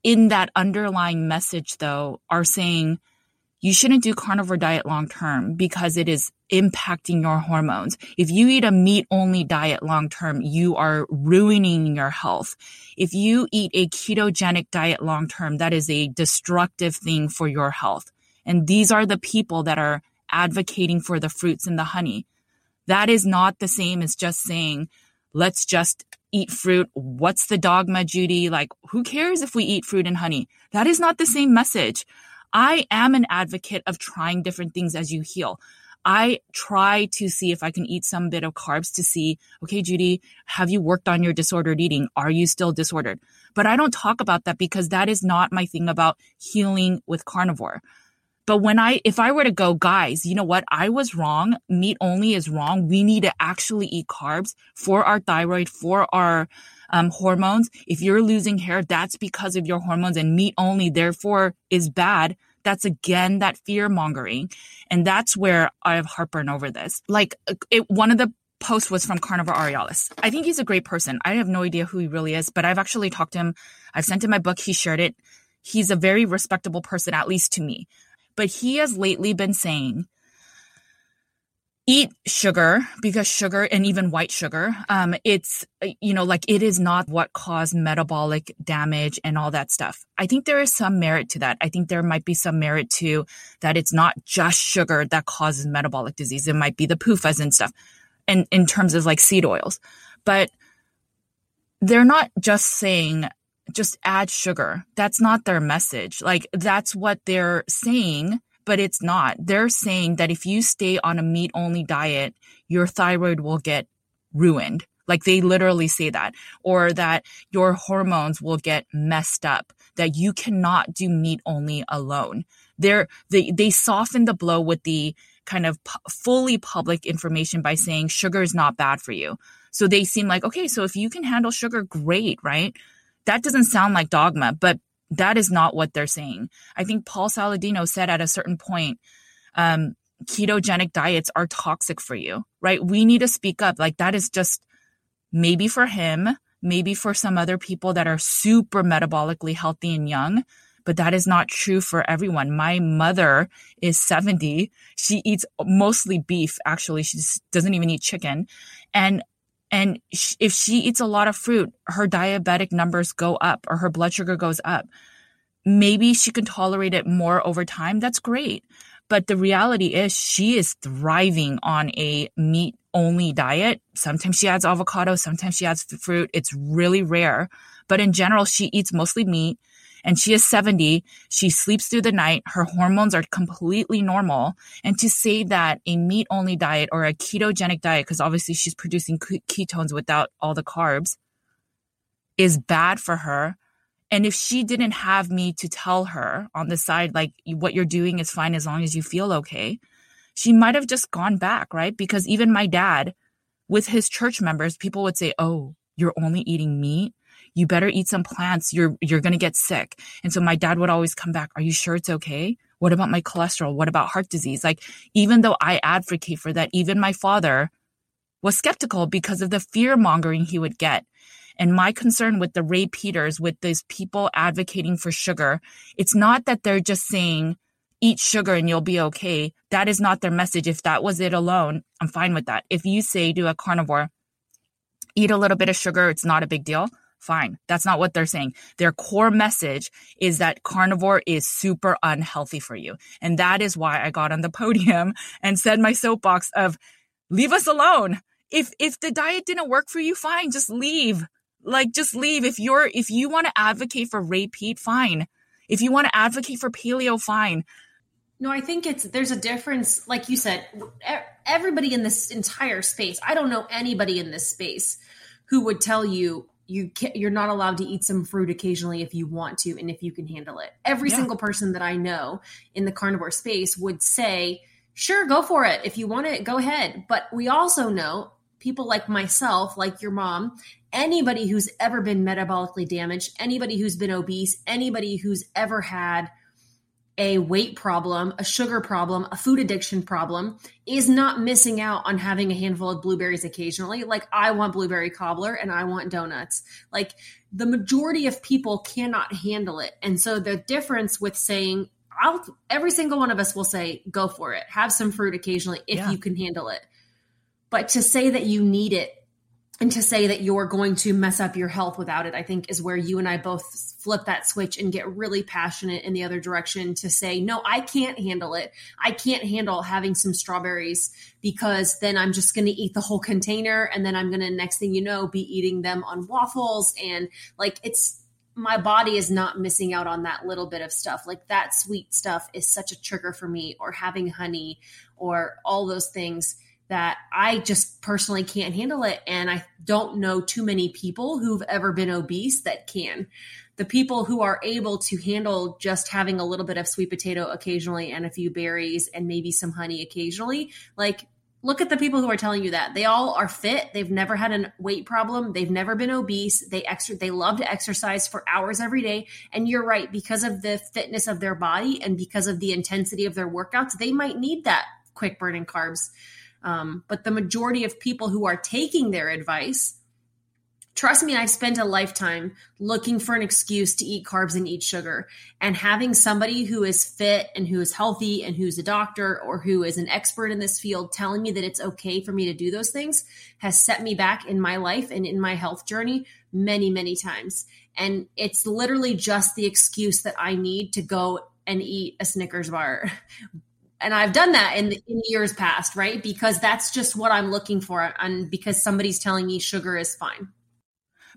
in that underlying message though are saying you shouldn't do carnivore diet long term because it is impacting your hormones. If you eat a meat only diet long term, you are ruining your health. If you eat a ketogenic diet long term, that is a destructive thing for your health. And these are the people that are advocating for the fruits and the honey. That is not the same as just saying, let's just eat fruit. What's the dogma, Judy? Like, who cares if we eat fruit and honey? That is not the same message. I am an advocate of trying different things as you heal. I try to see if I can eat some bit of carbs to see, okay, Judy, have you worked on your disordered eating? Are you still disordered? But I don't talk about that because that is not my thing about healing with carnivore. But when I, if I were to go, guys, you know what? I was wrong. Meat only is wrong. We need to actually eat carbs for our thyroid, for our um, hormones. If you're losing hair, that's because of your hormones and meat only, therefore, is bad. That's again that fear mongering. And that's where I have heartburn over this. Like uh, it, one of the posts was from Carnivore Aurelius. I think he's a great person. I have no idea who he really is, but I've actually talked to him. I've sent him my book. He shared it. He's a very respectable person, at least to me. But he has lately been saying, eat sugar because sugar and even white sugar um, it's you know like it is not what caused metabolic damage and all that stuff. I think there is some merit to that. I think there might be some merit to that it's not just sugar that causes metabolic disease. It might be the PUFAs and stuff and in terms of like seed oils. But they're not just saying just add sugar. That's not their message. Like that's what they're saying, but it's not. They're saying that if you stay on a meat only diet, your thyroid will get ruined. Like they literally say that, or that your hormones will get messed up, that you cannot do meat only alone. They're, they, they soften the blow with the kind of pu- fully public information by saying sugar is not bad for you. So they seem like, okay, so if you can handle sugar, great, right? That doesn't sound like dogma, but that is not what they're saying. I think Paul Saladino said at a certain point, um, ketogenic diets are toxic for you, right? We need to speak up. Like that is just maybe for him, maybe for some other people that are super metabolically healthy and young, but that is not true for everyone. My mother is 70. She eats mostly beef. Actually, she doesn't even eat chicken. And and if she eats a lot of fruit, her diabetic numbers go up or her blood sugar goes up. Maybe she can tolerate it more over time. That's great. But the reality is she is thriving on a meat only diet. Sometimes she adds avocado, sometimes she adds fruit. It's really rare. But in general, she eats mostly meat and she is 70. She sleeps through the night. Her hormones are completely normal. And to say that a meat only diet or a ketogenic diet, because obviously she's producing ketones without all the carbs, is bad for her. And if she didn't have me to tell her on the side, like what you're doing is fine as long as you feel okay, she might have just gone back, right? Because even my dad, with his church members, people would say, Oh, you're only eating meat? You better eat some plants. You're, you're going to get sick. And so my dad would always come back. Are you sure it's okay? What about my cholesterol? What about heart disease? Like, even though I advocate for that, even my father was skeptical because of the fear mongering he would get. And my concern with the Ray Peaters, with these people advocating for sugar, it's not that they're just saying, eat sugar and you'll be okay. That is not their message. If that was it alone, I'm fine with that. If you say to a carnivore, eat a little bit of sugar, it's not a big deal. Fine. That's not what they're saying. Their core message is that carnivore is super unhealthy for you. And that is why I got on the <laughs> podium and said my soapbox of leave us alone. If, if the diet didn't work for you, fine, just leave. Like, just leave. If you're, if you want to advocate for Ray Peat, fine. If you want to advocate for paleo, fine. No, I think it's there's a difference. Like you said, everybody in this entire space, I don't know anybody in this space who would tell you you can, you're not allowed to eat some fruit occasionally if you want to and if you can handle it. Every yeah. single person that I know in the carnivore space would say, "Sure, go for it. If you want it, go ahead." But we also know people like myself, like your mom, anybody who's ever been metabolically damaged, anybody who's been obese, anybody who's ever had a weight problem, a sugar problem, a food addiction problem is not missing out on having a handful of blueberries occasionally. Like I want blueberry cobbler and I want donuts. Like the majority of people cannot handle it. And so the difference with saying I'll every single one of us will say go for it. Have some fruit occasionally if yeah. you can handle it. But to say that you need it and to say that you're going to mess up your health without it, I think is where you and I both flip that switch and get really passionate in the other direction to say, no, I can't handle it. I can't handle having some strawberries because then I'm just going to eat the whole container. And then I'm going to, next thing you know, be eating them on waffles. And like it's, my body is not missing out on that little bit of stuff. Like that sweet stuff is such a trigger for me, or having honey, or all those things that I just personally can't handle it. And I don't know too many people who've ever been obese that can. The people who are able to handle just having a little bit of sweet potato occasionally and a few berries and maybe some honey occasionally, like look at the people who are telling you that. They all are fit. They've never had a weight problem. They've never been obese. They extra they love to exercise for hours every day. And you're right because of the fitness of their body and because of the intensity of their workouts they might need that quick burning carbs um, but the majority of people who are taking their advice, trust me, I've spent a lifetime looking for an excuse to eat carbs and eat sugar. And having somebody who is fit and who is healthy and who's a doctor or who is an expert in this field telling me that it's okay for me to do those things has set me back in my life and in my health journey many, many times. And it's literally just the excuse that I need to go and eat a Snickers bar <laughs> and I've done that in, in years past, right? Because that's just what I'm looking for, and because somebody's telling me sugar is fine.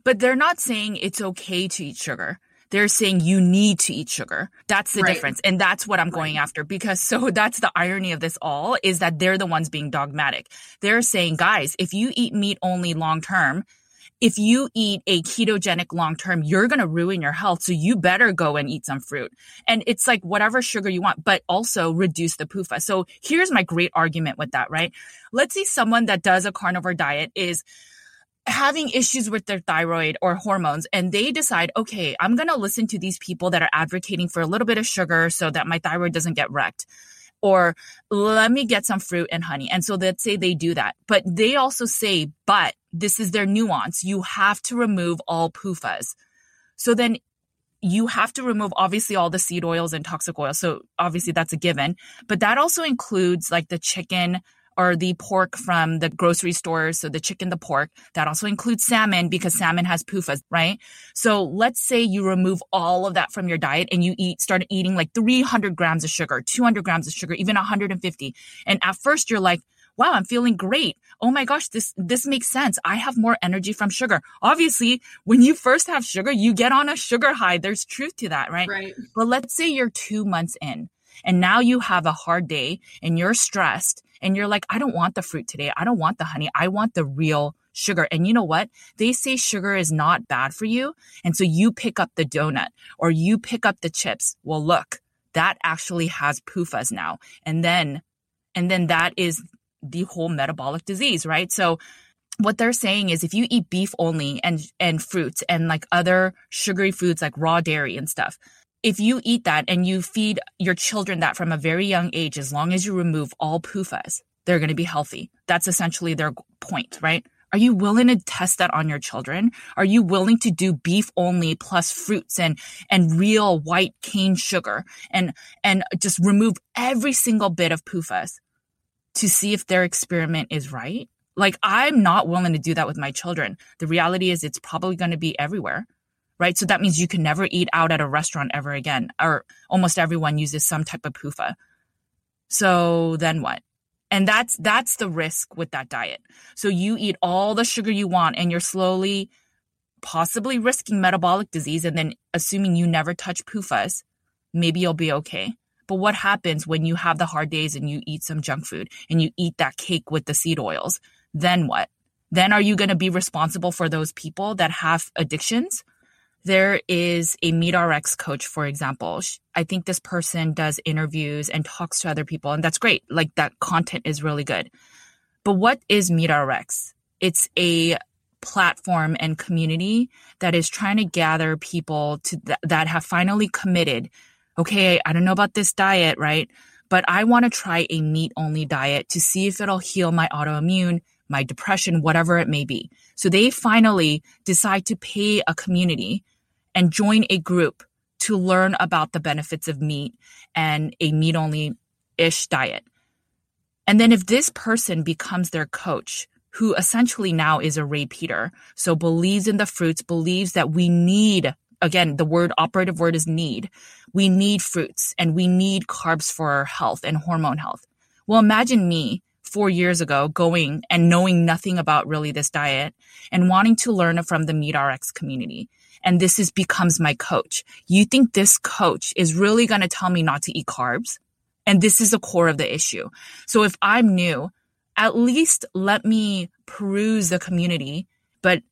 But they're not saying it's okay to eat sugar. They're saying you need to eat sugar. That's the right. difference. And that's what I'm going after because so <laughs> that's the irony of this all is that they're the ones being dogmatic. They're saying, guys, if you eat meat only long term, if you eat a ketogenic long term, you're going to ruin your health. So you better go and eat some fruit. And it's like whatever sugar you want, but also reduce the PUFA. So here's my great argument with that, right? Let's say someone that does a carnivore diet is having issues with their thyroid or hormones and they decide, okay, I'm going to listen to these people that are advocating for a little bit of sugar so that my thyroid doesn't get wrecked or let me get some fruit and honey. And so let's say they do that. But they also say, but this is their nuance. You have to remove all PUFAs. So then you have to remove obviously all the seed oils and toxic oils. So obviously that's a given, but that also includes like the chicken, or the pork from the grocery store. So the chicken, the pork. That also includes salmon because salmon has PUFAs, right? So let's say you remove all of that from your diet and you eat, start eating like 300 grams of sugar, 200 grams of sugar, even 150. And at first you're like, wow, I'm feeling great. Oh my gosh, this, this makes sense. I have more energy from sugar. Obviously, when you first have sugar, you get on a sugar high. There's truth to that, right? Right. But let's say you're two months in and now you have a hard day and you're stressed and you're like, I don't want the fruit today. I don't want the honey. I want the real sugar. And you know what? They say sugar is not bad for you. And so you pick up the donut or you pick up the chips. Well, look, that actually has PUFAs now. And then, and then that is the whole metabolic disease, right? So what they're saying is if you eat beef only and, and fruits and like other sugary foods like raw dairy and stuff, if you eat that and you feed your children that from a very young age, as long as you remove all PUFAs, they're going to be healthy. That's essentially their point, right? Are you willing to test that on your children? Are you willing to do beef only plus fruits and, and real white cane sugar and, and just remove every single bit of PUFAs to see if their experiment is right? Like, I'm not willing to do that with my children. The reality is it's probably going to be everywhere right? So that means you can never eat out at a restaurant ever again, or almost everyone uses some type of PUFA. So then what? And that's that's the risk with that diet. So you eat all the sugar you want and you're slowly possibly risking metabolic disease and then assuming you never touch PUFAs, maybe you'll be okay. But what happens when you have the hard days and you eat some junk food and you eat that cake with the seed oils? Then what? Then are you going to be responsible for those people that have addictions? There is a MeatRx coach, for example. I think this person does interviews and talks to other people, and that's great. Like that content is really good. But what is MeatRx? It's a platform and community that is trying to gather people to th- that have finally committed. Okay, I don't know about this diet, right? But I want to try a meat only diet to see if it'll heal my autoimmune, my depression, whatever it may be. So they finally decide to pay a community and join a group to learn about the benefits of meat and a meat only ish diet. And then if this person becomes their coach, who essentially now is a Ray repeater. So believes in the fruits, believes that we need, again, the word operative word is need. We need fruits and we need carbs for our health and hormone health. Well, imagine me four years ago going and knowing nothing about really this diet and wanting to learn from the MeatRx community. And this is becomes my coach. You think this coach is really going to tell me not to eat carbs? And this is the core of the issue. So if I'm new, at least let me peruse the community, but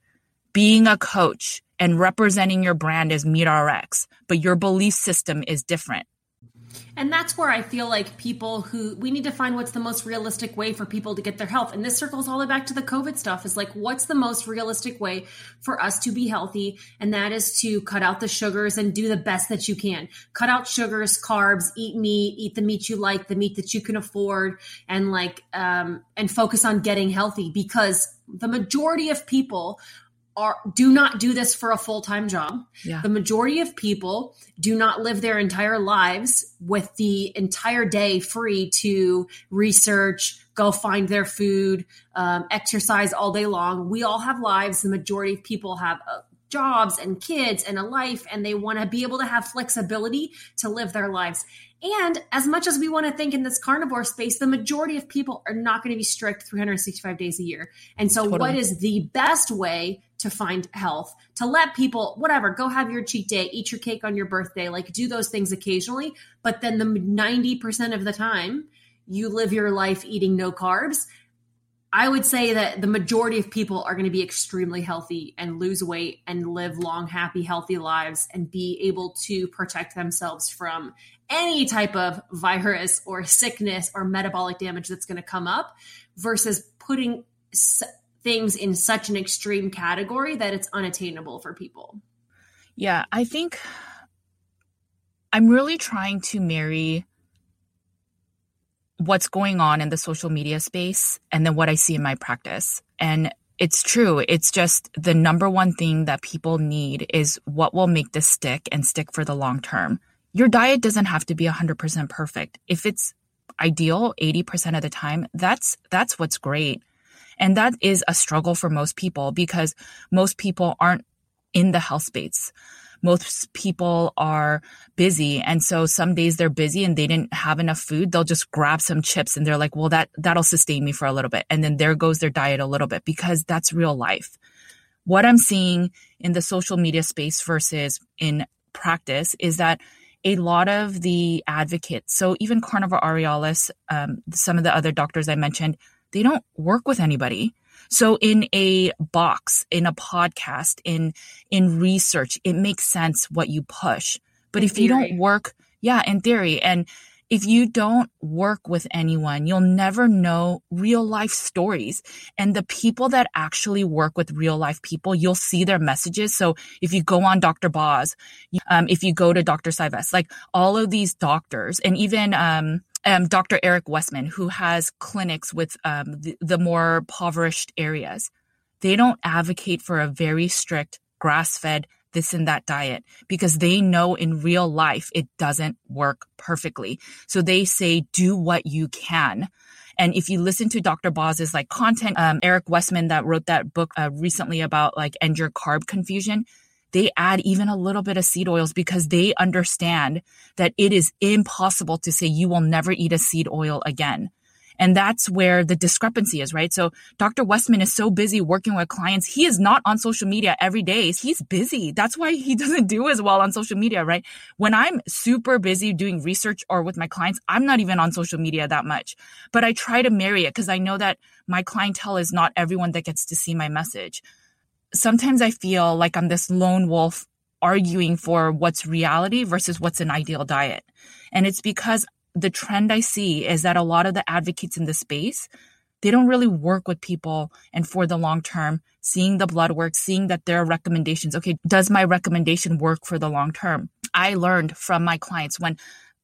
being a coach and representing your brand as MeatRx, but your belief system is different. And that's where I feel like people who we need to find what's the most realistic way for people to get their health. And this circles all the way back to the COVID stuff is like, what's the most realistic way for us to be healthy? And that is to cut out the sugars and do the best that you can. Cut out sugars, carbs, eat meat, eat the meat you like, the meat that you can afford, and like, um, and focus on getting healthy because the majority of people are do not do this for a full-time job. Yeah. The majority of people do not live their entire lives with the entire day free to research, go find their food, um, exercise all day long. We all have lives. The majority of people have uh, jobs and kids and a life, and they want to be able to have flexibility to live their lives. And as much as we want to think in this carnivore space, the majority of people are not going to be strict 365 days a year. And so, totally. what is the best way to find health? To let people, whatever, go have your cheat day, eat your cake on your birthday, like do those things occasionally. But then the 90% of the time, you live your life eating no carbs. I would say that the majority of people are going to be extremely healthy and lose weight and live long, happy, healthy lives and be able to protect themselves from any type of virus or sickness or metabolic damage that's going to come up versus putting s- things in such an extreme category that it's unattainable for people. Yeah, I think I'm really trying to marry what's going on in the social media space and then what I see in my practice. And it's true. It's just the number one thing that people need is what will make this stick and stick for the long term your diet doesn't have to be 100% perfect. If it's ideal 80% of the time, that's that's what's great. And that is a struggle for most people because most people aren't in the health space. Most people are busy. And so some days they're busy and they didn't have enough food. They'll just grab some chips and they're like, well, that, that'll sustain me for a little bit. And then there goes their diet a little bit because that's real life. What I'm seeing in the social media space versus in practice is that a lot of the advocates, so even Carnivore Aurelius, um, some of the other doctors I mentioned, they don't work with anybody. So in a box, in a podcast, in in research, it makes sense what you push. But in if theory. you don't work, yeah, in theory, and if you don't work with anyone, you'll never know real life stories. And the people that actually work with real life people, you'll see their messages. So if you go on Dr. Boz, um, if you go to Dr. Cywes, like all of these doctors and even, um, um, Dr. Eric Westman, who has clinics with um, the, the more impoverished areas, they don't advocate for a very strict grass fed this and that diet because they know in real life it doesn't work perfectly. So they say, do what you can. And if you listen to Dr. Boz's like content, um, Eric Westman that wrote that book uh, recently about like end your carb confusion, they add even a little bit of seed oils because they understand that it is impossible to say you will never eat a seed oil again. And that's where the discrepancy is, right? So Dr. Westman is so busy working with clients. He is not on social media every day. He's busy. That's why he <laughs> doesn't do as well on social media, right? When I'm super busy doing research or with my clients, I'm not even on social media that much, but I try to marry it because I know that my clientele is not everyone that gets to see my message. Sometimes I feel like I'm this lone wolf arguing for what's reality versus what's an ideal diet. And it's because the trend I see is that a lot of the advocates in the space, they don't really work with people and for the long term, seeing the blood work, seeing that there are recommendations. Okay, does my recommendation work for the long term? I learned from my clients when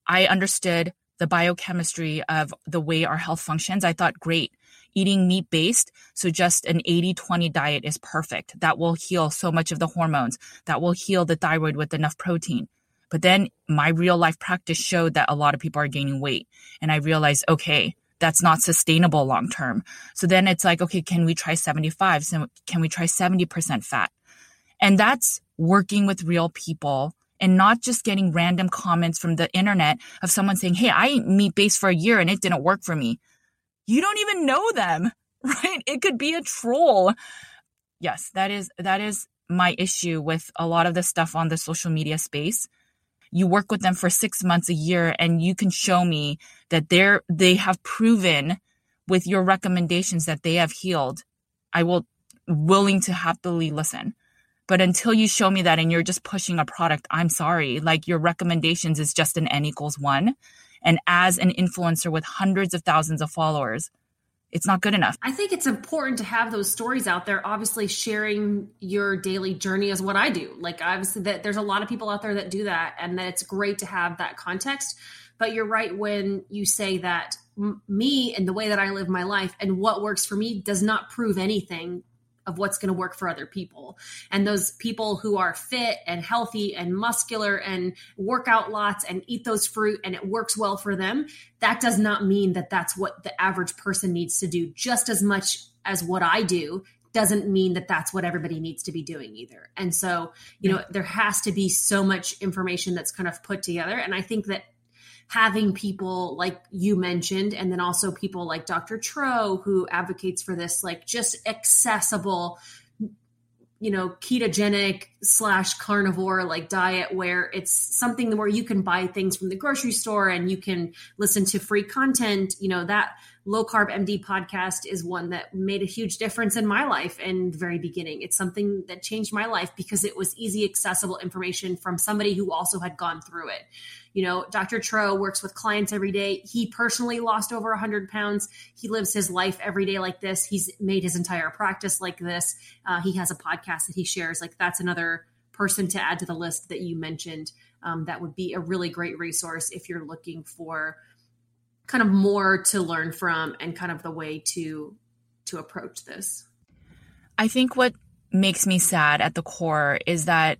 I understood the biochemistry of the way our health functions. I thought, great, eating meat based. So just an 80 20 diet is perfect. That will heal so much of the hormones. That will heal the thyroid with enough protein. But then my real life practice showed that a lot of people are gaining weight. And I realized, okay, that's not sustainable long term. So then it's like, okay, can we try 75? So can we try 70% fat? And that's working with real people and not just getting random comments from the internet of someone saying, Hey, I ate meat based for a year and it didn't work for me. You don't even know them, <laughs> right? It could be a troll. Yes, that is, that is my issue with a lot of the stuff on the social media space. You work with them for six months, a year, and you can show me that they're, they have proven with your recommendations that they have healed. I will willing to happily listen. But until you show me that and you're just pushing a product, I'm sorry. Like your recommendations is just an N equals one. And as an influencer with hundreds of thousands of followers, it's not good enough. I think it's important to have those stories out there. Obviously, sharing your daily journey is what I do. Like, obviously, that there's a lot of people out there that do that, and that it's great to have that context. But you're right when you say that me and the way that I live my life and what works for me does not prove anything of what's going to work for other people. And those people who are fit and healthy and muscular and work out lots and eat those fruit and it works well for them, that does not mean that that's what the average person needs to do just as much as what I do doesn't mean that that's what everybody needs to be doing either. And so, you know, there has to be so much information that's kind of put together and I think that having people like you mentioned, and then also people like Dr. Tro, who advocates for this, like just accessible, you know, ketogenic slash carnivore like diet where it's something where you can buy things from the grocery store and you can listen to free content, you know, that low carb MD podcast is one that made a huge difference in my life the very beginning. It's something that changed my life because it was easy, accessible information from somebody who also had gone through it. You know, Dr. Tro works with clients every day. He personally lost over 100 pounds. He lives his life every day like this. He's made his entire practice like this. Uh, he has a podcast that he shares. Like, that's another person to add to the list that you mentioned. Um, that would be a really great resource if you're looking for kind of more to learn from and kind of the way to to approach this. I think what makes me sad at the core is that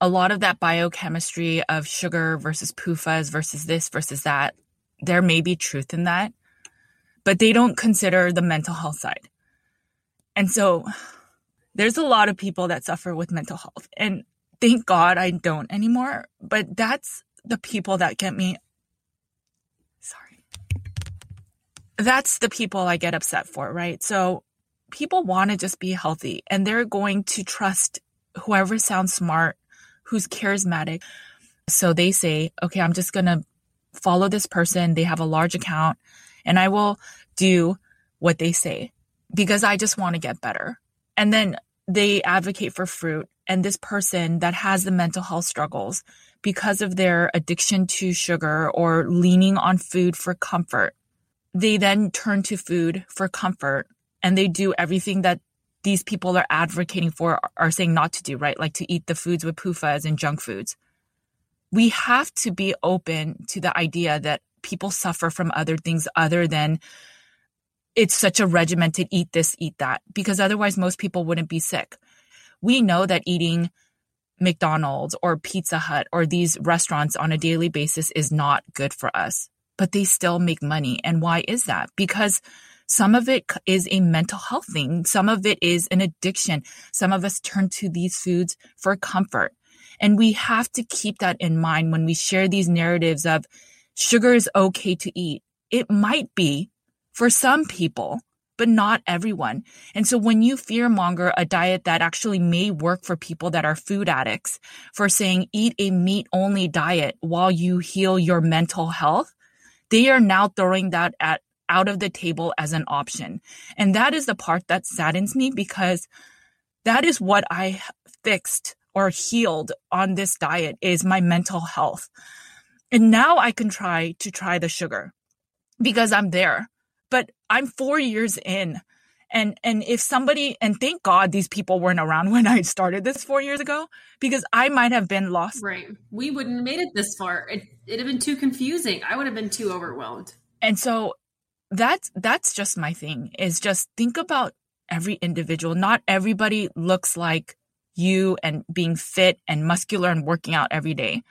a lot of that biochemistry of sugar versus PUFAs versus this versus that, there may be truth in that, but they don't consider the mental health side. And so there's a lot of people that suffer with mental health. And thank God I don't anymore, but that's the people that get me. Sorry. That's the people I get upset for, right? So people want to just be healthy and they're going to trust whoever sounds smart who's charismatic. So they say, okay, I'm just going to follow this person. They have a large account and I will do what they say because I just want to get better. And then they advocate for fruit. And this person that has the mental health struggles because of their addiction to sugar or leaning on food for comfort, they then turn to food for comfort and they do everything that these people are advocating for are saying not to do, right? Like to eat the foods with PUFAs and junk foods. We have to be open to the idea that people suffer from other things other than it's such a regimented eat this, eat that, because otherwise most people wouldn't be sick. We know that eating McDonald's or Pizza Hut or these restaurants on a daily basis is not good for us, but they still make money. And why is that? Because some of it is a mental health thing. Some of it is an addiction. Some of us turn to these foods for comfort. And we have to keep that in mind when we share these narratives of sugar is okay to eat. It might be for some people, but not everyone. And so when you fearmonger a diet that actually may work for people that are food addicts for saying eat a meat only diet while you heal your mental health, they are now throwing that at out of the table as an option. And that is the part that saddens me because that is what I fixed or healed on this diet is my mental health. And now I can try to try the sugar because I'm there. But I'm 4 years in. And and if somebody and thank God these people weren't around <laughs> when I started this 4 years ago because I might have been lost. Right. We wouldn't have made it this far. It it'd have been too confusing. I would have been too overwhelmed. And so that's that's just my thing is just think about every individual. Not everybody looks like you and being fit and muscular and working out every day.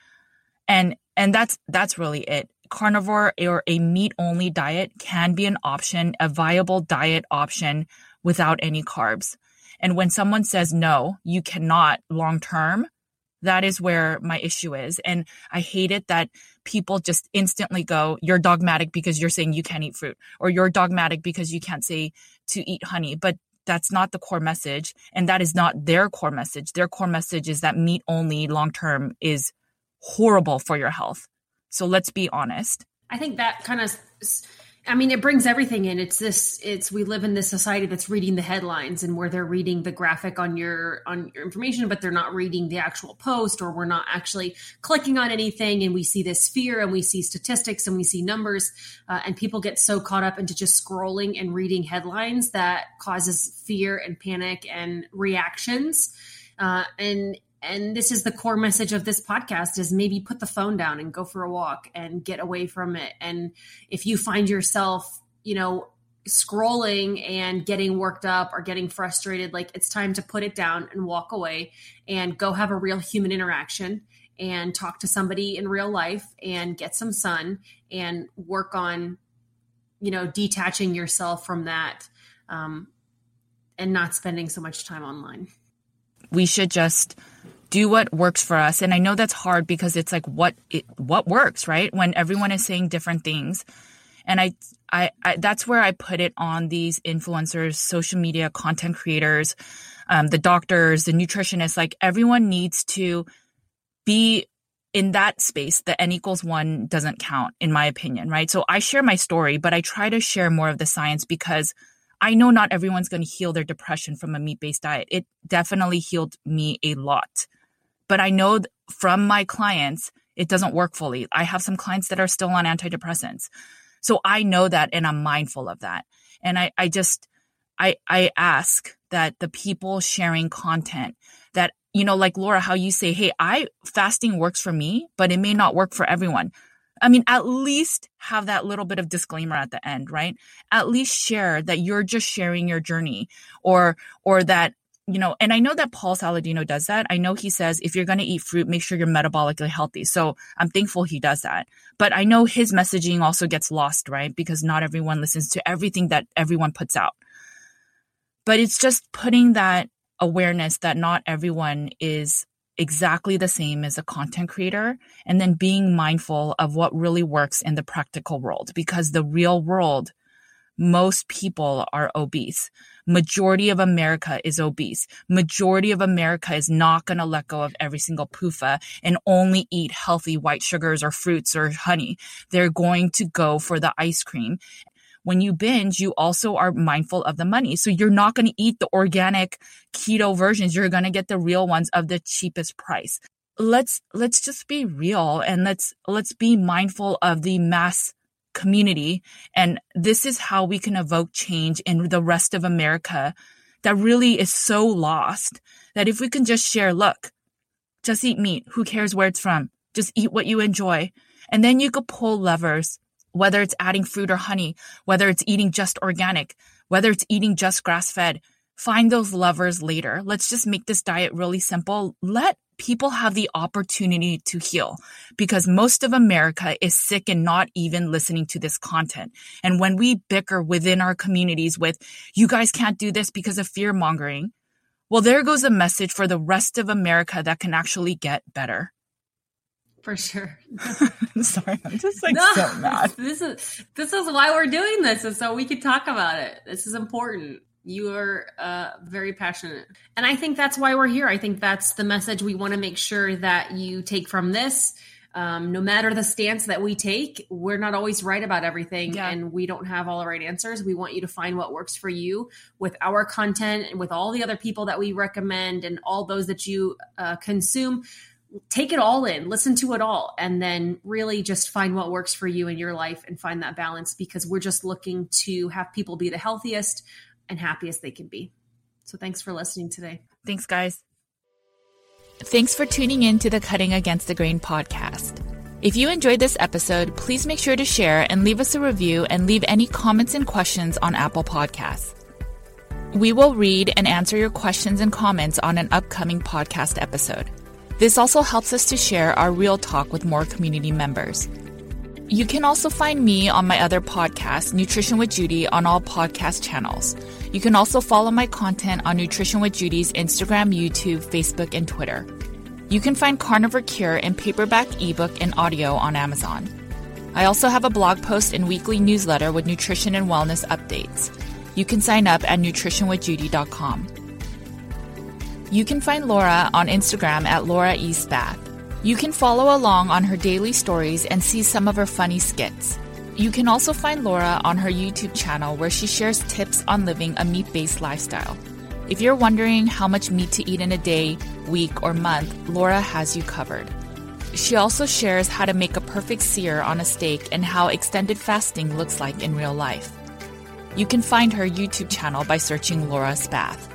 And and that's that's really it. Carnivore or a meat only diet can be an option, a viable diet option without any carbs. And when someone says no, you cannot long term, that is where my issue is. And I hate it that people just instantly go, you're dogmatic because you're saying you can't eat fruit, or you're dogmatic because you can't say to eat honey. But that's not the core message. And that is not their core message. Their core message is that meat only long term is horrible for your health. So let's be honest. I think that kind of I mean, it brings everything in. It's this. It's we live in this society that's reading the headlines and where they're reading the graphic on your on your information, but they're not reading the actual post, or we're not actually clicking on anything. And we see this fear, and we see statistics, and we see numbers, uh, and people get so caught up into just scrolling and reading headlines that causes fear and panic and reactions. Uh, and and this is the core message of this podcast is maybe put the phone down and go for a walk and get away from it. And if you find yourself you know scrolling and getting worked up or getting frustrated like it's time to put it down and walk away and go have a real human interaction and talk to somebody in real life and get some sun and work on you know detaching yourself from that um, and not spending so much time online. We should just do what works for us. And I know that's hard because it's like what it, what works, right? When everyone is saying different things. And I, I, I that's where I put it on these influencers, social media content creators, um, the doctors, the nutritionists. Like everyone needs to be in that space. The n equals one doesn't count, in my opinion, right? So I share my story, but I try to share more of the science because I know not everyone's going to heal their depression from a meat based diet. It definitely healed me a lot. But I know from my clients, it doesn't work fully. I have some clients that are still on antidepressants. So I know that and I'm mindful of that. And I, I just, I, I ask that the people sharing content that, you know, like Laura, how you say, Hey, I fasting works for me, but it may not work for everyone. I mean, at least have that little bit of disclaimer at the end, right? At least share that you're just sharing your journey or, or that, you know, and I know that Paul Saladino does that. I know he says if you're going to eat fruit, make sure you're metabolically healthy. So I'm thankful he does that. But I know his messaging also gets lost, right? Because not everyone listens to everything that everyone puts out. But it's just putting that awareness that not everyone is exactly the same as a content creator and then being mindful of what really works in the practical world because the real world most people are obese majority of america is obese majority of america is not going to let go of every single PUFA and only eat healthy white sugars or fruits or honey they're going to go for the ice cream when you binge, you also are mindful of the money. So you're not going to eat the organic keto versions. You're going to get the real ones of the cheapest price. Let's, let's just be real and let's, let's be mindful of the mass community. And this is how we can evoke change in the rest of America that really is so lost that if we can just share, look, just eat meat. Who cares where it's from? Just eat what you enjoy. And then you could pull levers whether it's adding fruit or honey, whether it's eating just organic, whether it's eating just grass fed. Find those levers later. Let's just make this diet really simple. Let people have the opportunity to heal because most of America is sick and not even listening to this content. And when we bicker within our communities with, you guys can't do this because of fear mongering, well, there goes a message for the rest of America that can actually get better. For sure. <laughs> <laughs> Sorry, I'm just like no, so mad. This is this is why we're doing this, and so we could talk about it. This is important. You are uh, very passionate, and I think that's why we're here. I think that's the message we want to make sure that you take from this. Um, no matter the stance that we take, we're not always right about everything, yeah. and we don't have all the right answers. We want you to find what works for you with our content and with all the other people that we recommend and all those that you uh, consume take it all in, listen to it all, and then really just find what works for you in your life and find that balance because we're just looking to have people be the healthiest and happiest they can be. So thanks for listening today. Thanks, guys. Thanks for tuning in to the Cutting Against the Grain podcast. If you enjoyed this episode, please make sure to share and leave us a review and leave any comments and questions on Apple Podcasts. We will read and answer your questions and comments on an upcoming podcast episode. This also helps us to share our real talk with more community members. You can also find me on my other podcast, Nutrition with Judy, on all podcast channels. You can also follow my content on Nutrition with Judy's Instagram, YouTube, Facebook, and Twitter. You can find Carnivore Cure in paperback, ebook, and audio on Amazon. I also have a blog post and weekly newsletter with nutrition and wellness updates. You can sign up at nutritionwithjudy.com. You can find Laura on Instagram at Laura Spath. You can follow along on her daily stories and see some of her funny skits. You can also find Laura on her YouTube channel where she shares tips on living a meat based lifestyle. If you're wondering how much meat to eat in a day, week, or month, Laura has you covered. She also shares how to make a perfect sear on a steak and how extended fasting looks like in real life. You can find her YouTube channel by searching Laura Spath.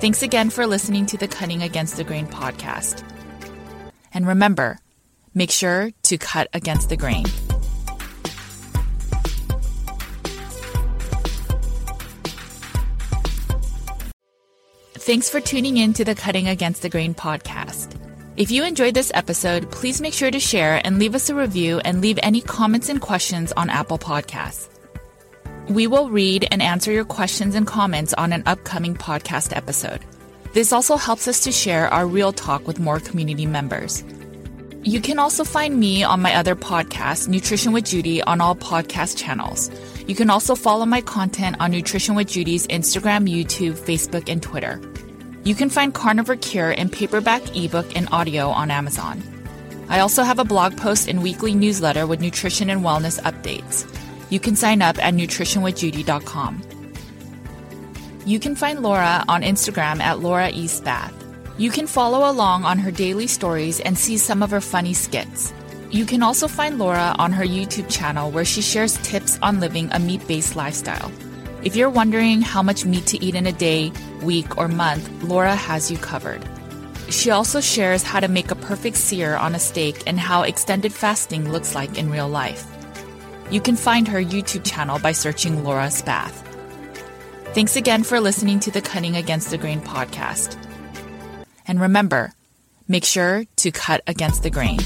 Thanks again for listening to the Cutting Against the Grain podcast. And remember, make sure to cut against the grain. Thanks for tuning in to the Cutting Against the Grain podcast. If you enjoyed this episode, please make sure to share and leave us a review and leave any comments and questions on Apple Podcasts. We will read and answer your questions and comments on an upcoming podcast episode. This also helps us to share our real talk with more community members. You can also find me on my other podcast, Nutrition with Judy, on all podcast channels. You can also follow my content on Nutrition with Judy's Instagram, YouTube, Facebook, and Twitter. You can find Carnivore Cure in paperback, ebook, and audio on Amazon. I also have a blog post and weekly newsletter with nutrition and wellness updates. You can sign up at nutritionwithjudy.com. You can find Laura on Instagram at Laura Spath. You can follow along on her daily stories and see some of her funny skits. You can also find Laura on her YouTube channel where she shares tips on living a meat based lifestyle. If you're wondering how much meat to eat in a day, week, or month, Laura has you covered. She also shares how to make a perfect sear on a steak and how extended fasting looks like in real life. You can find her YouTube channel by searching Laura Spath. Thanks again for listening to the Cutting Against the Grain podcast. And remember, make sure to cut against the grain.